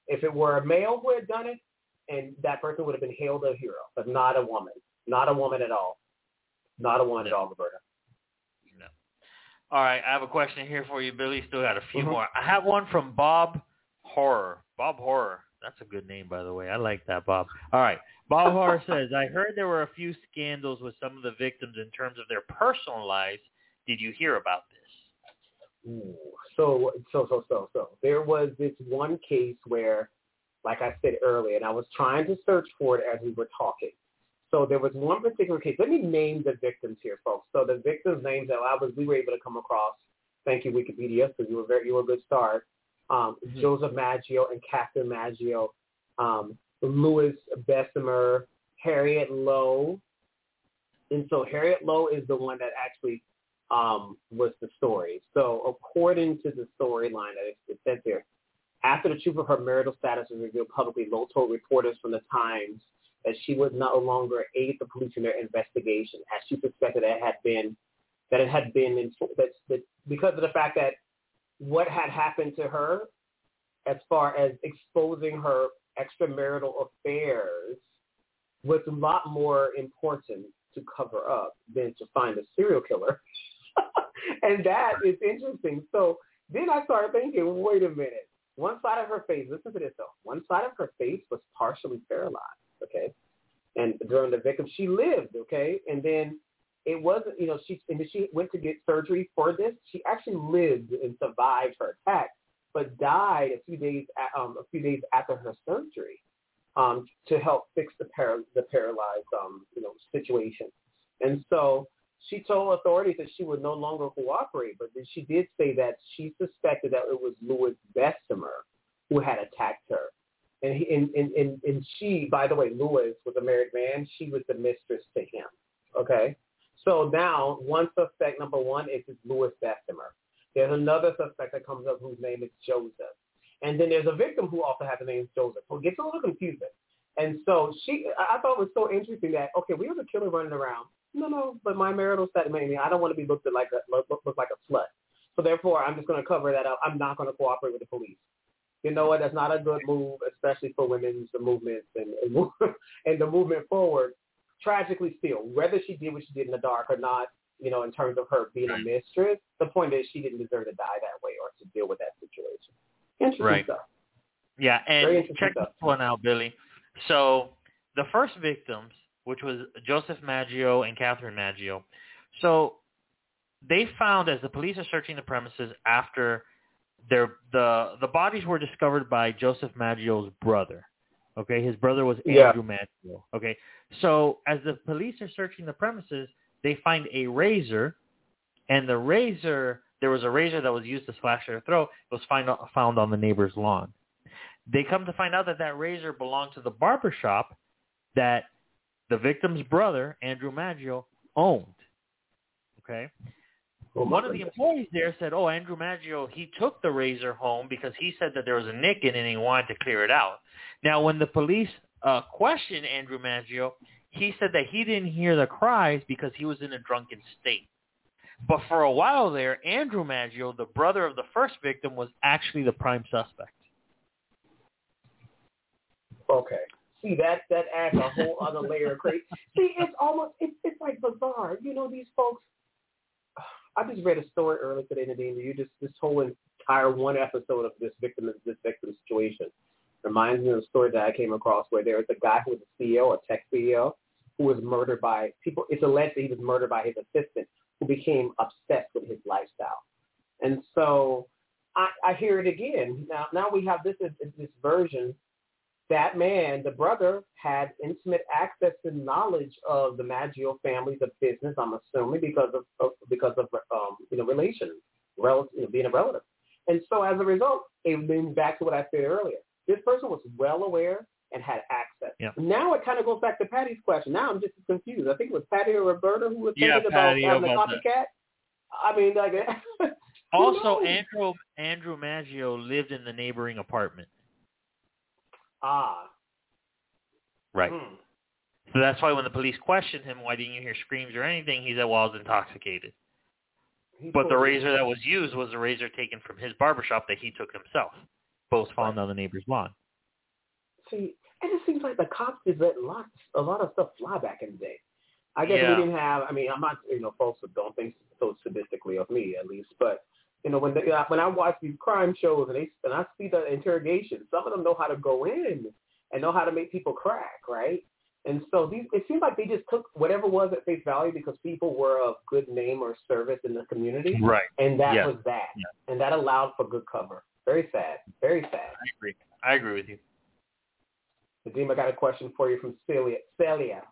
Speaker 3: If it were a male who had done it, and that person would have been hailed a hero, but not a woman. Not a woman at all. Not a woman at all, Roberta.
Speaker 2: All right, I have a question here for you, Billy. Still got a few
Speaker 3: Mhm.
Speaker 2: more. I have one from Bob Horror. Bob Horror. That's a good name, by the way. I like that, Bob. All right. Bob Horror *laughs* says, I heard there were a few scandals with some of the victims in terms of their personal lives. Did you hear about this?
Speaker 3: Ooh. So, so, so, so, so. There was this one case where, like I said earlier, and I was trying to search for it as we were talking. So there was one particular case. Let me name the victims here, folks. So the victims' names that I was we were able to come across. Thank you, Wikipedia. So you were very you were a good start. Um, Joseph Maggio and Catherine Maggio, um, Louis Besumer, Harriet Lowe, and so Harriet Lowe is the one that actually um, was the story. So according to the storyline that it, it says here, after the truth of her marital status was revealed publicly, Lowe told reporters from the Times that she would no longer aid the police in their investigation, as she suspected that it had been that it had been in, that, that because of the fact that what had happened to her, as far as exposing her extramarital affairs, was a lot more important to cover up than to find a serial killer. *laughs* and that is interesting. So then I started thinking, wait a minute. One side of her face, listen to this though, one side of her face was partially paralyzed, okay? And during the victim, she lived, okay? And then it wasn't, you know, she, and she went to get surgery for this. She actually lived and survived her attack, but died a few days, um, a few days after her surgery um, to help fix the, par- the paralyzed, um, you know, situation. And so she told authorities that she would no longer cooperate, but then she did say that she suspected that it was Louis Besumer who had attacked her. And, he, and, and, and, and she, by the way, Louis was a married man. She was the mistress to him. Okay? So now one suspect, number one, is Louis Besumer. There's another suspect that comes up whose name is Joseph. And then there's a victim who also has the name Joseph. So it gets a little confusing. And so she, I thought it was so interesting that, okay, we have a killer running around. No, no, but my marital status, I mean, I don't want to be looked at like a, look, look like a slut. So therefore, I'm just going to cover that up. I'm not going to cooperate with the police. You know what? That's not a good move, especially for women's movements and and, *laughs* and the movement forward. Tragically, still, whether she did what she did in the dark or not, you know, in terms of her being a mistress, the point is she didn't deserve to die that way or to deal with that situation. Interesting
Speaker 2: Right.
Speaker 3: stuff.
Speaker 2: Yeah, and check
Speaker 3: stuff.
Speaker 2: this one out, Billy. So the first victims, which was Joseph Maggio and Catherine Maggio, so they found as the police are searching the premises after their the the bodies were discovered by Joseph Maggio's brother. Okay, his brother was
Speaker 3: Yeah.
Speaker 2: Andrew Maggio. Okay, so as the police are searching the premises, they find a razor, and the razor there was a razor that was used to slash their throat. It was find, found on the neighbor's lawn. They come to find out that that razor belonged to the barber shop that the victim's brother, Andrew Maggio, owned. Okay? One of the employees there said, oh, Andrew Maggio, he took the razor home because he said that there was a nick in it and he wanted to clear it out. Now, when the police uh, questioned Andrew Maggio, he said that he didn't hear the cries because he was in a drunken state. But for a while there, Andrew Maggio, the brother of the first victim, was actually the prime suspect.
Speaker 3: Okay. See that that adds a whole other layer of crazy. *laughs* See, it's almost it's it's like bizarre. You know, these folks. I just read a story earlier today, Nadim. You just this whole entire one episode of this victim this victim situation reminds me of a story that I came across where there was a guy who was a CEO, a tech CEO, who was murdered by people. It's alleged that he was murdered by his assistant, who became obsessed with his lifestyle, and so I, I hear it again. Now, now we have this this version that man, the brother, had intimate access and knowledge of the Maggio family, the business. I'm assuming because of, of because of um, you know relations, relative, you know, being a relative. And so as a result, it brings back to what I said earlier. This person was well aware and had access.
Speaker 2: Yeah.
Speaker 3: Now it kind of goes back to Patty's question. Now I'm just confused. I think it was Patty or Roberta who was
Speaker 2: Yeah,
Speaker 3: thinking about
Speaker 2: Patty,
Speaker 3: having a
Speaker 2: about that.
Speaker 3: copycat. I mean, like, *laughs*
Speaker 2: Also? Andrew Andrew Maggio lived in the neighboring apartment.
Speaker 3: Ah,
Speaker 2: Right.
Speaker 3: hmm.
Speaker 2: So that's why when the police questioned him, why didn't you hear screams or anything? He said, well, I was intoxicated.
Speaker 3: He
Speaker 2: But the razor that was used was a razor taken from his barbershop that he took himself, both found on the neighbor's lawn.
Speaker 3: See, and it just seems like the cops did let lots, a lot of stuff fly back in the day. I guess
Speaker 2: Yeah.
Speaker 3: we didn't have. I mean, I'm not, you know, folks don't think so sadistically of me, at least. But you know, when they, uh, when I watch these crime shows and they and I see the interrogation, some of them know how to go in and know how to make people crack, right? And so these, it seems like they just took whatever was at face value because people were of good name or service in the community,
Speaker 2: Right.
Speaker 3: and that
Speaker 2: Yeah.
Speaker 3: was that,
Speaker 2: Yeah.
Speaker 3: and that allowed for good cover. Very sad, very sad.
Speaker 2: I agree. I agree with you.
Speaker 3: Nadim, I got a question for you from Celia. Celia.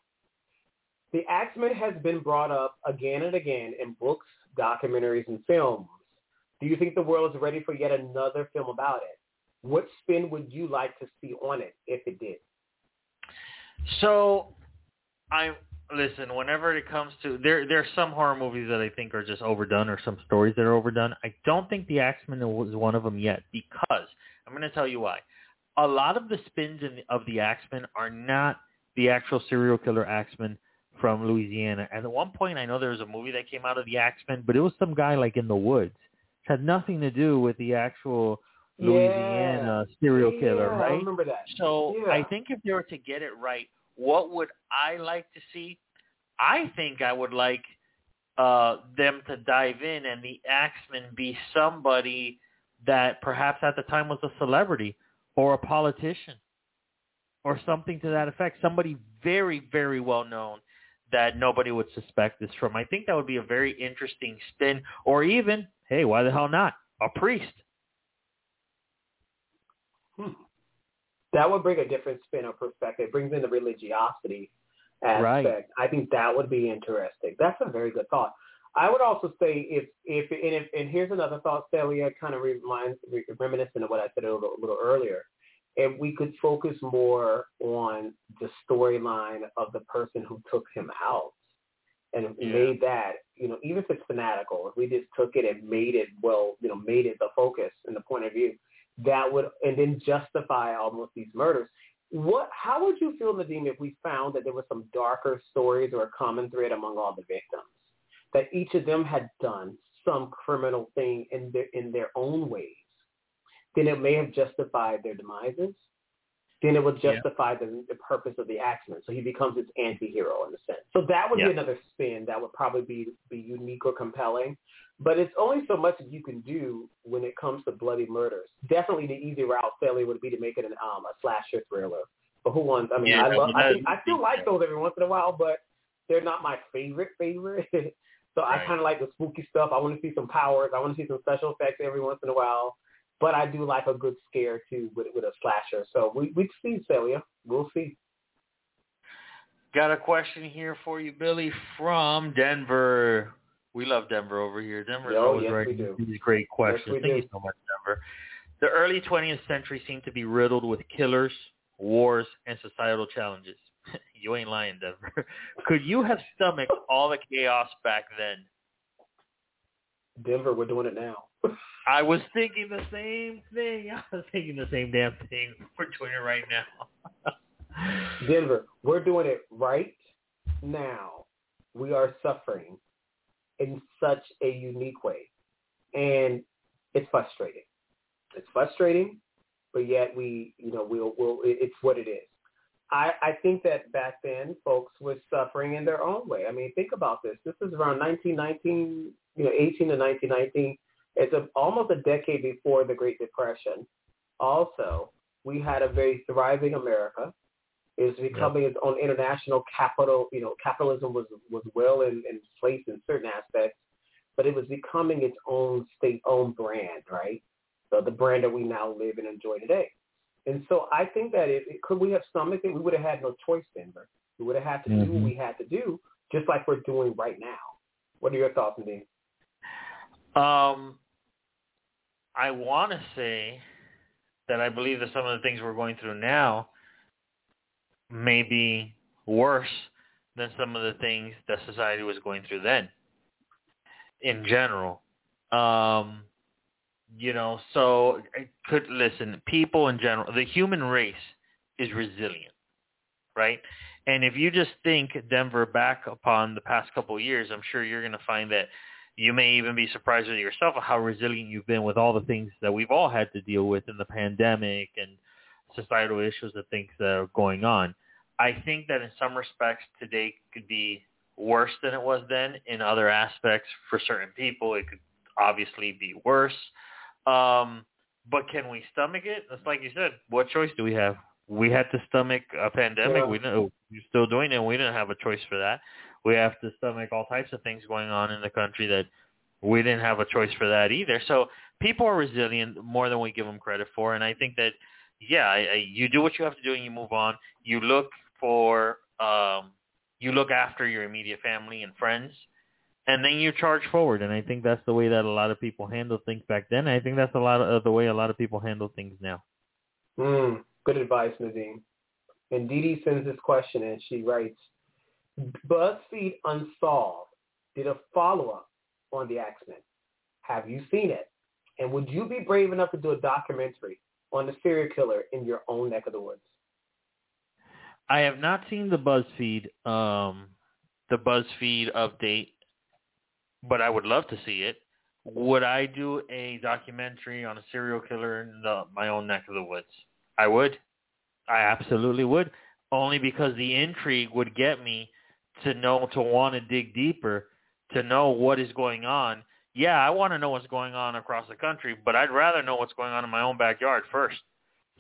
Speaker 3: The Axeman has been brought up again and again in books, documentaries, and films. Do you think the world is ready for yet another film about it? What spin would you like to see on it if it did?
Speaker 2: So, I listen. Whenever it comes to there, there are some horror movies that I think are just overdone, or some stories that are overdone. I don't think The Axeman was one of them yet because I'm going to tell you why. A lot of the spins in, of The Axeman are not the actual serial killer Axeman from Louisiana. And at one point, I know there was a movie that came out of The Axeman, but it was some guy like in the woods. Had nothing to do with the actual Louisiana serial killer,
Speaker 3: yeah,
Speaker 2: right?
Speaker 3: I remember that.
Speaker 2: So
Speaker 3: Yeah.
Speaker 2: I think if they were to get it right, what would I like to see? I think I would like uh, them to dive in and the Axeman be somebody that perhaps at the time was a celebrity or a politician or something to that effect. Somebody very, very well known that nobody would suspect this from. I think that would be a very interesting spin. Or even, hey, why the hell not? A priest. Hmm.
Speaker 3: That would bring a different spin or perspective. It brings in the religiosity aspect.
Speaker 2: Right.
Speaker 3: I think that would be interesting. That's a very good thought. I would also say if if and, if, and here's another thought, Celia, kind of reminds reminiscent of what I said a little, a little earlier. If we could focus more on the storyline of the person who took him out and
Speaker 2: Yeah.
Speaker 3: made that, you know, even if it's fanatical, if we just took it and made it well, you know, made it the focus and the point of view, that would and then justify almost these murders. What how would you feel, Nadim, if we found that there was some darker stories or a common thread among all the victims? That each of them had done some criminal thing in their in their own ways. then it may have justified their demises. Then it would
Speaker 2: Yeah.
Speaker 3: justify the, the purpose of the Axeman. So he becomes its anti-hero in a sense. So that would
Speaker 2: Yeah.
Speaker 3: be another spin that would probably be be unique or compelling. But it's only so much that you can do when it comes to bloody murders. Definitely the easy route, failure would be to make it an um, a slasher thriller. But who wants? I mean,
Speaker 2: Yeah,
Speaker 3: I love. I, think, I still like those every once in a while, but they're not my favorite favorite. *laughs* so I kind of like the spooky stuff. I want to see some powers. I want to see some special effects every once in a while. But I do like a good scare too with with a slasher. So we we see Celia. We'll see.
Speaker 2: Got a question here for you, Billy, from Denver. We love Denver over here. Denver is
Speaker 3: Oh,
Speaker 2: always
Speaker 3: yes,
Speaker 2: writing these great questions.
Speaker 3: we
Speaker 2: Thank
Speaker 3: do.
Speaker 2: you so much, Denver. The early 20th century seemed to be riddled with killers, wars, and societal challenges. *laughs* you ain't lying, Denver. *laughs* Could you have stomached all the chaos back then?
Speaker 3: Denver, we're doing it now.
Speaker 2: I was thinking the same thing. *laughs* I was thinking the same damn thing. We're doing it right now. *laughs*
Speaker 3: Denver, we're doing it right now. We are suffering in such a unique way. And it's frustrating. It's frustrating, but yet we, you know, we'll, we'll, it- it's what it is. I, I think that back then folks were suffering in their own way. I mean, think about this. This is around 1919, you know, 18 to 1919. It's a, almost a decade before the Great Depression. Also, we had a very thriving America It was becoming its own international capital. You know, capitalism was was well in, in place in certain aspects, but it was becoming its own state-owned brand, right? So the brand that we now live and enjoy today. And so I think that if could we have stomached it, we would have had no choice, Denver. We would have had to do what we had to do, just like we're doing right now. What are your thoughts, Nadim?
Speaker 2: Um, I want to say that I believe that some of the things we're going through now may be worse than some of the things that society was going through then. In general, um, you know, so I could listen. People in general, the human race is resilient, right? And if you just think Denver back upon the past couple years, I'm sure you're going to find that you may even be surprised with yourself how resilient you've been with all the things that we've all had to deal with in the pandemic and societal issues and things that are going on. I think that in some respects today could be worse than it was then. In other aspects, for certain people, it could obviously be worse. Um, but can we stomach it? It's like you said. What choice do we have? We had to stomach a pandemic.
Speaker 3: Yeah.
Speaker 2: We know we're still doing it. and We didn't have a choice for that. We have to stomach all types of things going on in the country that we didn't have a choice for that either. So people are resilient more than we give them credit for, and I think that yeah, I, I, you do what you have to do and you move on. You look for um, you look after your immediate family and friends, and then you charge forward. And I think that's the way that a lot of people handle things back then. I think that's a lot of the way a lot of people handle things now.
Speaker 3: Mm, good advice, Nadim. And Dee Dee sends this question and she writes, BuzzFeed Unsolved did a follow-up on the Axeman. Have you seen it? And would you be brave enough to do a documentary on the serial killer in your own neck of the woods?
Speaker 2: I have not seen the BuzzFeed um, the BuzzFeed update, but I would love to see it. Would I do a documentary on a serial killer in the, my own neck of the woods? I would. I absolutely would. Only because the intrigue would get me to know to want to dig deeper, to know what is going on. Yeah, I want to know what's going on across the country, but I'd rather know what's going on in my own backyard first.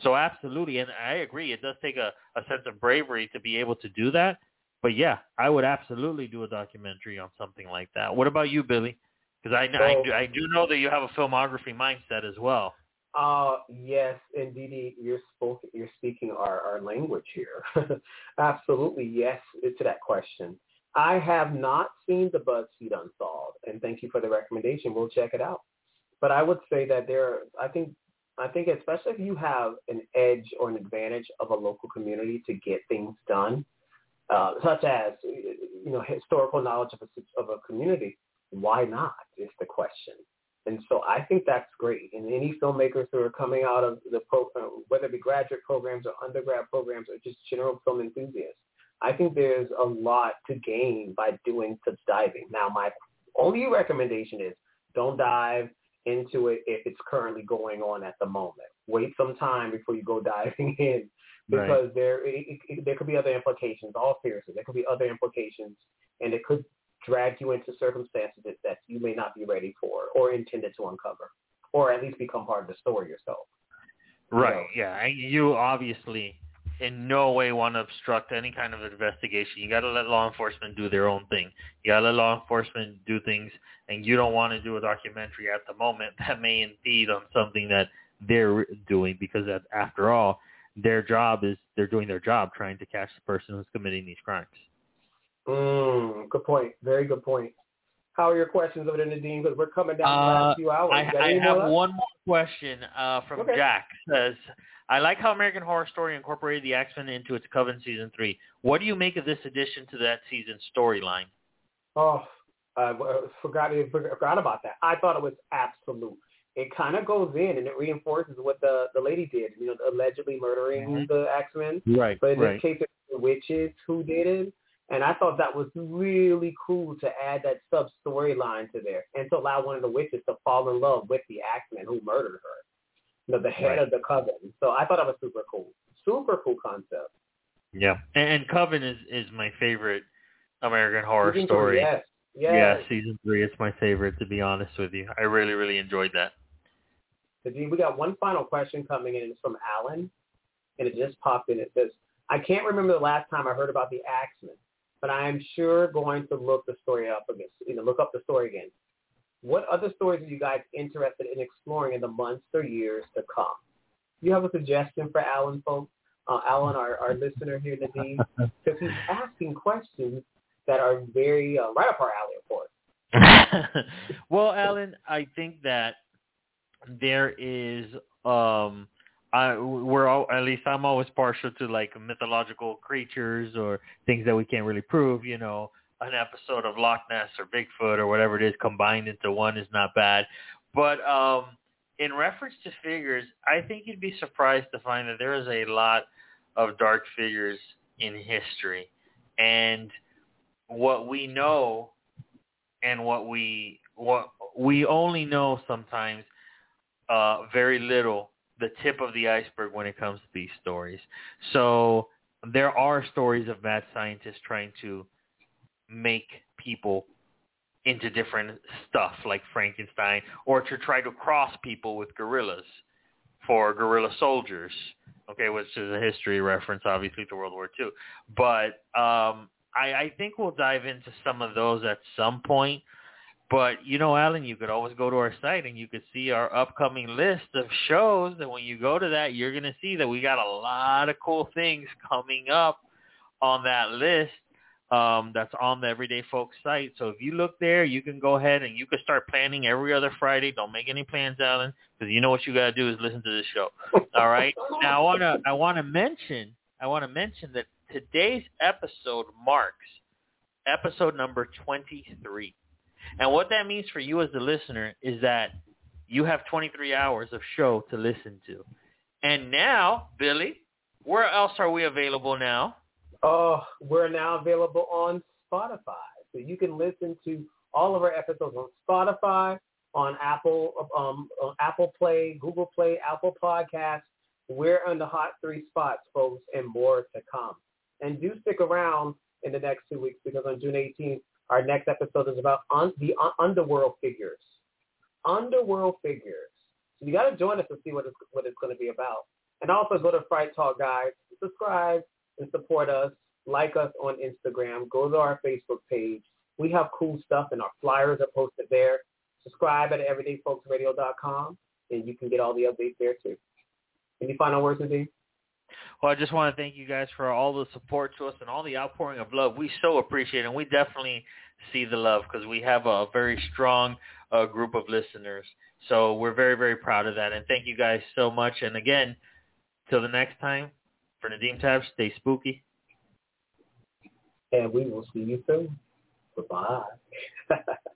Speaker 2: So absolutely, and I agree, it does take a, a sense of bravery to be able to do that. But yeah, I would absolutely do a documentary on something like that. What about you, Billy? Because I, I,
Speaker 3: So-
Speaker 2: do- I do know that you have a filmography mindset as well.
Speaker 3: Uh, yes, Dee, you're, you're speaking our, our language here. *laughs* Absolutely, yes to that question. I have not seen the BuzzFeed Unsolved, and thank you for the recommendation. We'll check it out. But I would say that there, I think, I think especially if you have an edge or an advantage of a local community to get things done, uh, such as you know historical knowledge of a, of a community, why not? Is the question. And so I think that's great. And any filmmakers who are coming out of the pro, uh, whether it be graduate programs or undergrad programs or just general film enthusiasts, I think there's a lot to gain by doing such diving. Now, my only recommendation is don't dive into it if it's currently going on at the moment. Wait some time before you go *laughs* diving in
Speaker 2: Right.
Speaker 3: because there it, it, there could be other implications. All seriously, there could be other implications, and it could drag you into circumstances that, that you may not be ready for or intended to uncover, or at least become part of the story yourself.
Speaker 2: Right. Yeah. You obviously in no way want to obstruct any kind of investigation. You got to let law enforcement do their own thing. You got to let law enforcement do things, and you don't want to do a documentary at the moment *laughs* that may impede on something that they're doing because that, after all, their job is they're doing their job trying to catch the person who's committing these crimes.
Speaker 3: Mm, good point. Very good point. How are your questions over there, Nadim? Because we're coming down the
Speaker 2: Uh,
Speaker 3: last few hours.
Speaker 2: I, I have
Speaker 3: left?
Speaker 2: one more question uh, from
Speaker 3: Okay.
Speaker 2: Jack. Says, I like how American Horror Story incorporated the Axeman into its Coven season three. What do you make of this addition to that season's storyline?
Speaker 3: Oh, I forgot forgot about that. I thought it was absolute. It kind of goes in and it reinforces what the the lady did. You know, allegedly murdering
Speaker 2: Mhm.
Speaker 3: the Axeman.
Speaker 2: Right.
Speaker 3: But in this case, it's the witches who did it. And I thought that was really cool to add that sub storyline to there and to allow one of the witches to fall in love with the Axeman who murdered her, you know, the head
Speaker 2: Right.
Speaker 3: of the coven. So I thought that was super cool. Super cool concept.
Speaker 2: Yeah. And, and Coven is is my favorite American Horror
Speaker 3: Season three,
Speaker 2: Story.
Speaker 3: Yes. Yes.
Speaker 2: Yeah, season three. is my favorite, to be honest with you. I really, really enjoyed that.
Speaker 3: We got one final question coming in. It's from Alan, and it just popped in. It says, I can't remember the last time I heard about the Axeman, but I am sure going to look the story up again, you know, look up the story again. What other stories are you guys interested in exploring in the months or years to come? Do you have a suggestion for Alan, folks? Uh, Alan, our, our listener here, Nadim, *laughs* because he's asking questions that are very uh, right up our alley, of course. *laughs*
Speaker 2: well, Alan, I think that there is um I we're all at least I'm always partial to like mythological creatures or things that we can't really prove, you know, an episode of Loch Ness or Bigfoot or whatever it is combined into one is not bad. But um in reference to figures, I think you'd be surprised to find that there is a lot of dark figures in history. And what we know and what we what we only know sometimes uh very little the tip of the iceberg when it comes to these stories. So there are stories of mad scientists trying to make people into different stuff like Frankenstein or to try to cross people with gorillas for gorilla soldiers. Okay, which is a history reference obviously to World War II. But um I, I think we'll dive into some of those at some point. But you know, Alan, you could always go to our site and you could see our upcoming list of shows. And when you go to that, you're gonna see that we got a lot of cool things coming up on that list. Um, that's on the Everyday Folks site. So if you look there, you can go ahead and you can start planning every other Friday. Don't make any plans, Alan, because you know what you gotta do is listen to this show. All right. Now I wanna I wanna mention I wanna mention that today's episode marks episode number 23. And what that means for you as the listener is that you have 23 hours of show to listen to. And now, Billy, where else are we available now?
Speaker 3: Oh, we're now available on Spotify. So you can listen to all of our episodes on Spotify, on Apple, um, on Apple Play, Google Play, Apple Podcasts. We're on the hot three spots, folks, and more to come. And do stick around in the next two weeks because on June 18th, our next episode is about the un- underworld figures. Underworld figures. So you got to join us to see what it's, what it's going to be about. And also go to Fright Talk Guys, subscribe, and support us. Like us on Instagram. Go to our Facebook page. We have cool stuff, and our flyers are posted there. Subscribe at everydayfolksradio.com, and you can get all the updates there too. Any final words, Nadim?
Speaker 2: Well, I just want to thank you guys for all the support to us and all the outpouring of love. We so appreciate it, and we definitely see the love because we have a very strong uh, group of listeners. So we're very, very proud of that, and thank you guys so much. And again, till the next time, for Nadim Tab, stay spooky.
Speaker 3: And we will see you soon. Goodbye. *laughs*